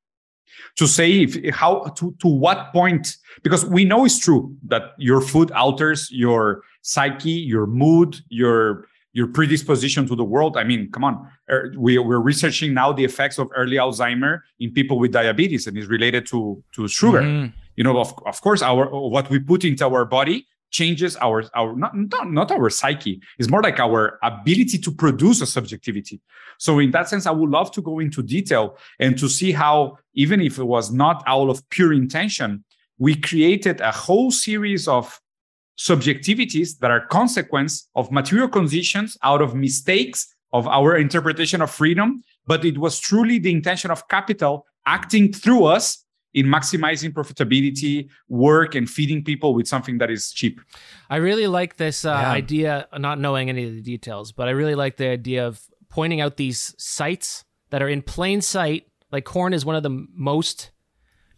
[SPEAKER 1] to say if, how to, to what point because we know it's true that your food alters your psyche your mood your your predisposition to the world i mean come on er, we, we're researching now the effects of early alzheimer in people with diabetes and is related to to sugar mm. you know of, of course our what we put into our body changes our our not, not not our psyche. It's more like our ability to produce a subjectivity. So in that sense i would love to go into detail and to see how even if it was not out of pure intention we created a whole series of subjectivities that are consequence of material conditions out of mistakes of our interpretation of freedom but it was truly the intention of capital acting through us in maximizing profitability, work, and feeding people with something that is cheap.
[SPEAKER 2] I really like this uh, yeah. idea, not knowing any of the details, but I really like the idea of pointing out these sites that are in plain sight. Like corn is one of the most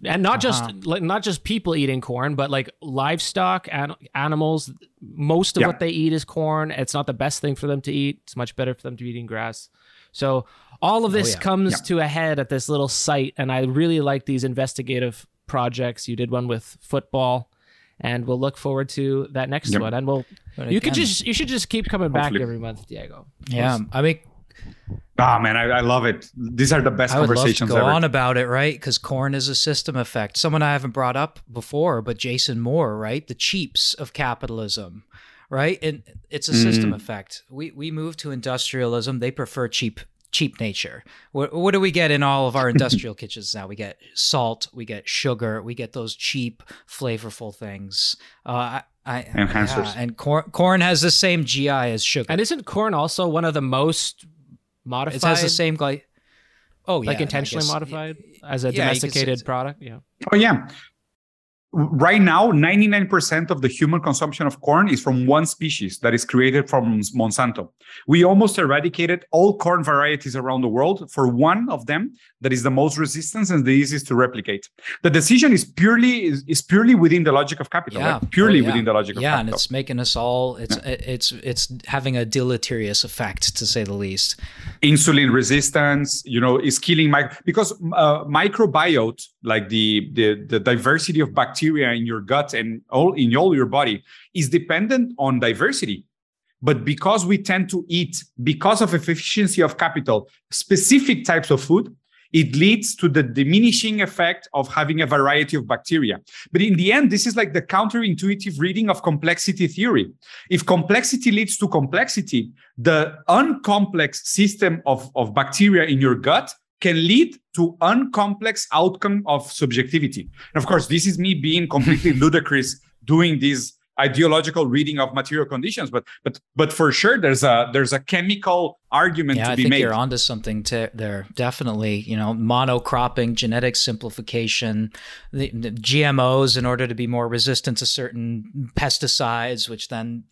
[SPEAKER 2] and not uh-huh. just like, not just people eating corn but like livestock and animals most of yeah. what they eat is corn it's not the best thing for them to eat it's much better for them to be eating grass so all of oh, this oh, yeah. comes yeah. to a head at this little site, and I really like these investigative projects. You did one with football, and we'll look forward to that next yep. one. And we'll you could just you should just keep coming Hopefully. back every month, Diego.
[SPEAKER 3] Yeah, I mean.
[SPEAKER 1] Ah man, I, I, love it. These are the best I would conversations
[SPEAKER 3] love to
[SPEAKER 1] go ever.
[SPEAKER 3] on about it, right? Because corn is a system effect. Someone I haven't brought up before, but Jason Moore, right? The cheaps of capitalism right? And it's a system mm. effect. We we move to industrialism. They prefer cheap cheap nature. What, what do we get in all of our industrial kitchens now? We get salt, we get sugar, we get those cheap, flavorful things. Uh, I, I,
[SPEAKER 1] Enhancers.
[SPEAKER 3] Yeah, and corn, corn has the same GI as sugar.
[SPEAKER 2] And isn't corn also one of the most modified?
[SPEAKER 3] It has the same gly-
[SPEAKER 2] Oh, yeah, like intentionally guess, modified as a yeah, domesticated product. Yeah.
[SPEAKER 1] Oh yeah right now 99% of the human consumption of corn is from one species that is created from monsanto we almost eradicated all corn varieties around the world for one of them that is the most resistant and the easiest to replicate the decision is purely is, is purely within the logic of capital yeah. Right? purely oh, yeah. within the logic of
[SPEAKER 3] yeah,
[SPEAKER 1] capital
[SPEAKER 3] and it's making us all it's yeah. it's it's having a deleterious effect to say the least
[SPEAKER 1] insulin resistance you know is killing my because uh, microbiota like the, the the diversity of bacteria in your gut and all in all your body is dependent on diversity but because we tend to eat because of efficiency of capital specific types of food it leads to the diminishing effect of having a variety of bacteria. But in the end, this is like the counterintuitive reading of complexity theory. If complexity leads to complexity, the uncomplex system of, of bacteria in your gut can lead to uncomplex outcome of subjectivity. And of course, this is me being completely ludicrous doing this ideological reading of material conditions but but but for sure there's a there's a chemical argument
[SPEAKER 3] yeah,
[SPEAKER 1] to
[SPEAKER 3] I
[SPEAKER 1] be
[SPEAKER 3] think
[SPEAKER 1] made
[SPEAKER 3] you're onto something to there. Definitely, you know, monocropping, genetic simplification, the, the GMOs in order to be more resistant to certain pesticides, which then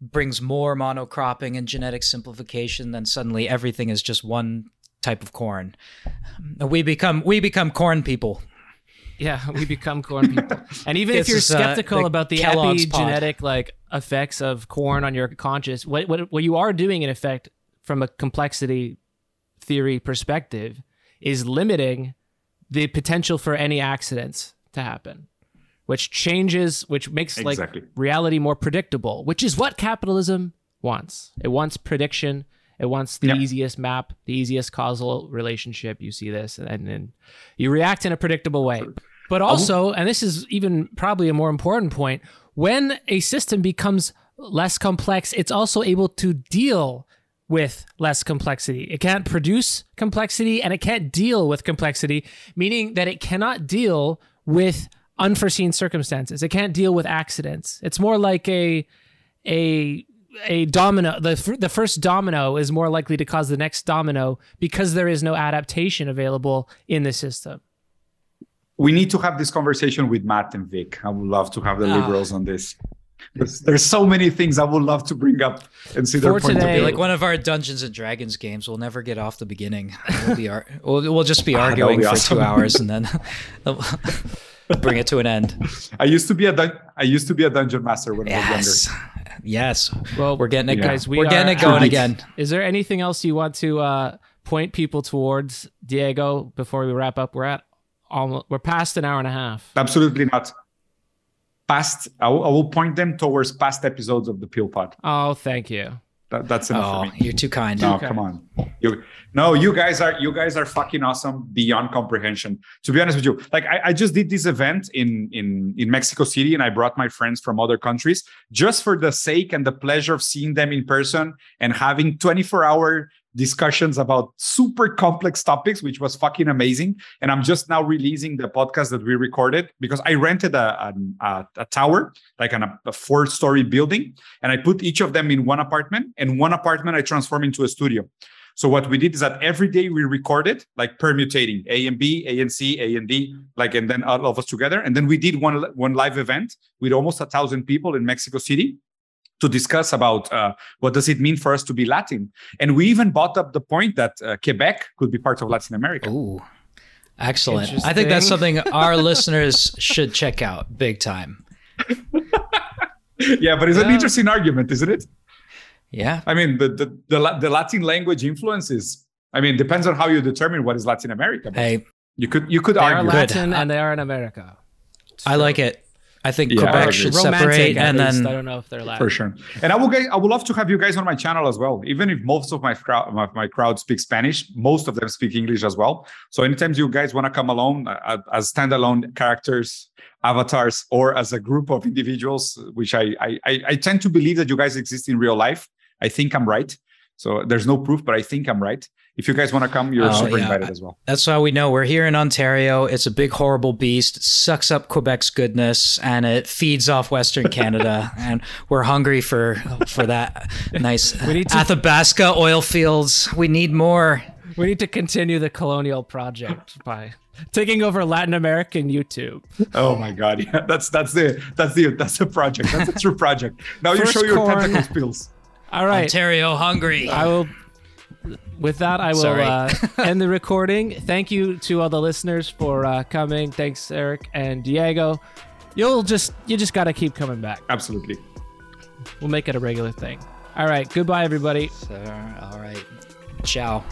[SPEAKER 3] brings more monocropping and genetic simplification. Then suddenly everything is just one type of corn. We become we become corn people.
[SPEAKER 2] Yeah, we become corn people. And even if you're
[SPEAKER 3] is, uh,
[SPEAKER 2] skeptical
[SPEAKER 3] the
[SPEAKER 2] about the
[SPEAKER 3] Kellogg's pod.
[SPEAKER 2] epigenetic like effects of corn on your conscious, what, what what you are doing in effect from a complexity theory perspective is limiting the potential for any accidents to happen, which changes, which makes
[SPEAKER 1] Exactly.
[SPEAKER 2] like reality more predictable, which is what capitalism wants. It wants prediction. It wants the
[SPEAKER 1] Yep.
[SPEAKER 2] easiest map, the easiest causal relationship. You see this, and then you react in a predictable way. But oh. also, and this is even probably a more important point, when a system becomes less complex, it's also able to deal with less complexity. It can't produce complexity and it can't deal with complexity, meaning that it cannot deal with unforeseen circumstances. It can't deal with accidents. It's more like a a a domino the the first domino is more likely to cause the next domino because there is no adaptation available in the system.
[SPEAKER 1] we need to have this conversation with Matt and Vic. I would love to have the
[SPEAKER 2] Ah.
[SPEAKER 1] liberals on this. There's, there's so many things I would love to bring up and see their point
[SPEAKER 2] today-
[SPEAKER 1] of view.
[SPEAKER 3] Like one of our Dungeons and Dragons games, we'll never get off the beginning. We'll be ar- we'll, we'll just be
[SPEAKER 1] Ah,
[SPEAKER 3] arguing
[SPEAKER 1] be
[SPEAKER 3] for
[SPEAKER 1] awesome.
[SPEAKER 3] two hours and then bring it to an end.
[SPEAKER 1] I used to be a dun- I used to be a dungeon master when I was
[SPEAKER 3] Yes, yes.
[SPEAKER 2] Well,
[SPEAKER 3] We're getting it,
[SPEAKER 1] Yeah.
[SPEAKER 2] guys. We
[SPEAKER 3] We're getting it going
[SPEAKER 2] at-
[SPEAKER 3] again.
[SPEAKER 2] Is there anything else you want to uh, point people towards, Diego, before we wrap up? We're at almost we're past an hour and a half.
[SPEAKER 1] Absolutely not. Past, I will, I will point them towards past episodes of the Peel Pod.
[SPEAKER 2] Oh, thank you.
[SPEAKER 1] That, that's enough
[SPEAKER 3] Oh,
[SPEAKER 1] for me.
[SPEAKER 3] you're too kind.
[SPEAKER 1] No,
[SPEAKER 2] Okay.
[SPEAKER 1] come on. You, no, you guys are you guys are fucking awesome beyond comprehension. To be honest with you, like I, I just did this event in in in Mexico City, and I brought my friends from other countries just for the sake and the pleasure of seeing them in person and having 24 hour discussions about super complex topics, which was fucking amazing. And I'm just now releasing the podcast that we recorded because I rented a a, a tower, like an, a four story building, and I put each of them in one apartment, and one apartment I transform into a studio. So what we did is that every day we recorded like permutating A and B, A and C, A and D, like and then all of us together. And then we did one one live event with almost a thousand people in Mexico City to discuss about uh, what does it mean for us to be Latin. And we even brought up the point that uh, Quebec could be part of Latin America.
[SPEAKER 3] Ooh, excellent. I think that's something our listeners should check out big time.
[SPEAKER 1] yeah, but it's an interesting argument, isn't it?
[SPEAKER 3] Yeah.
[SPEAKER 1] I mean, the, the the the Latin language influences. I mean, depends on how you determine what is Latin America.
[SPEAKER 3] Hey,
[SPEAKER 1] you could you could
[SPEAKER 2] They are
[SPEAKER 1] argue.
[SPEAKER 2] Latin and they are in America.
[SPEAKER 3] I like it. I think
[SPEAKER 1] Yeah,
[SPEAKER 3] Quebec should
[SPEAKER 2] Romantic,
[SPEAKER 3] separate and then
[SPEAKER 2] I don't know if they're Latin.
[SPEAKER 1] for sure. And I will get, I would love to have you guys on my channel as well. Even if most of my crowd my, my crowd speak Spanish, most of them speak English as well. So anytime you guys want to come alone uh, as standalone characters, avatars, or as a group of individuals, which I, I I I tend to believe that you guys exist in real life. I think I'm right. So there's no proof, but I think I'm right. If you guys want to come, you're
[SPEAKER 3] Oh,
[SPEAKER 1] super
[SPEAKER 3] yeah.
[SPEAKER 1] invited as well.
[SPEAKER 3] That's how we know we're here in Ontario. It's a big, horrible beast. It sucks up Quebec's goodness and it feeds off Western Canada. and we're hungry for for that nice
[SPEAKER 2] We need to-
[SPEAKER 3] Athabasca oil fields. We need more.
[SPEAKER 2] We need to continue the colonial project by taking over Latin American YouTube.
[SPEAKER 1] Oh my god, yeah, that's that's the that's the that's the project. That's the true project. Now you show your
[SPEAKER 2] corn.
[SPEAKER 1] tentacles pills.
[SPEAKER 2] All right.
[SPEAKER 3] Ontario hungry.
[SPEAKER 2] I will. With that, I will uh, end the recording. Thank you to all the listeners for uh, coming. Thanks, Eric and Diego. You'll just you just got to keep coming back.
[SPEAKER 1] Absolutely.
[SPEAKER 2] We'll make it a regular thing. All right. Goodbye, everybody.
[SPEAKER 3] Sir, all right. Ciao.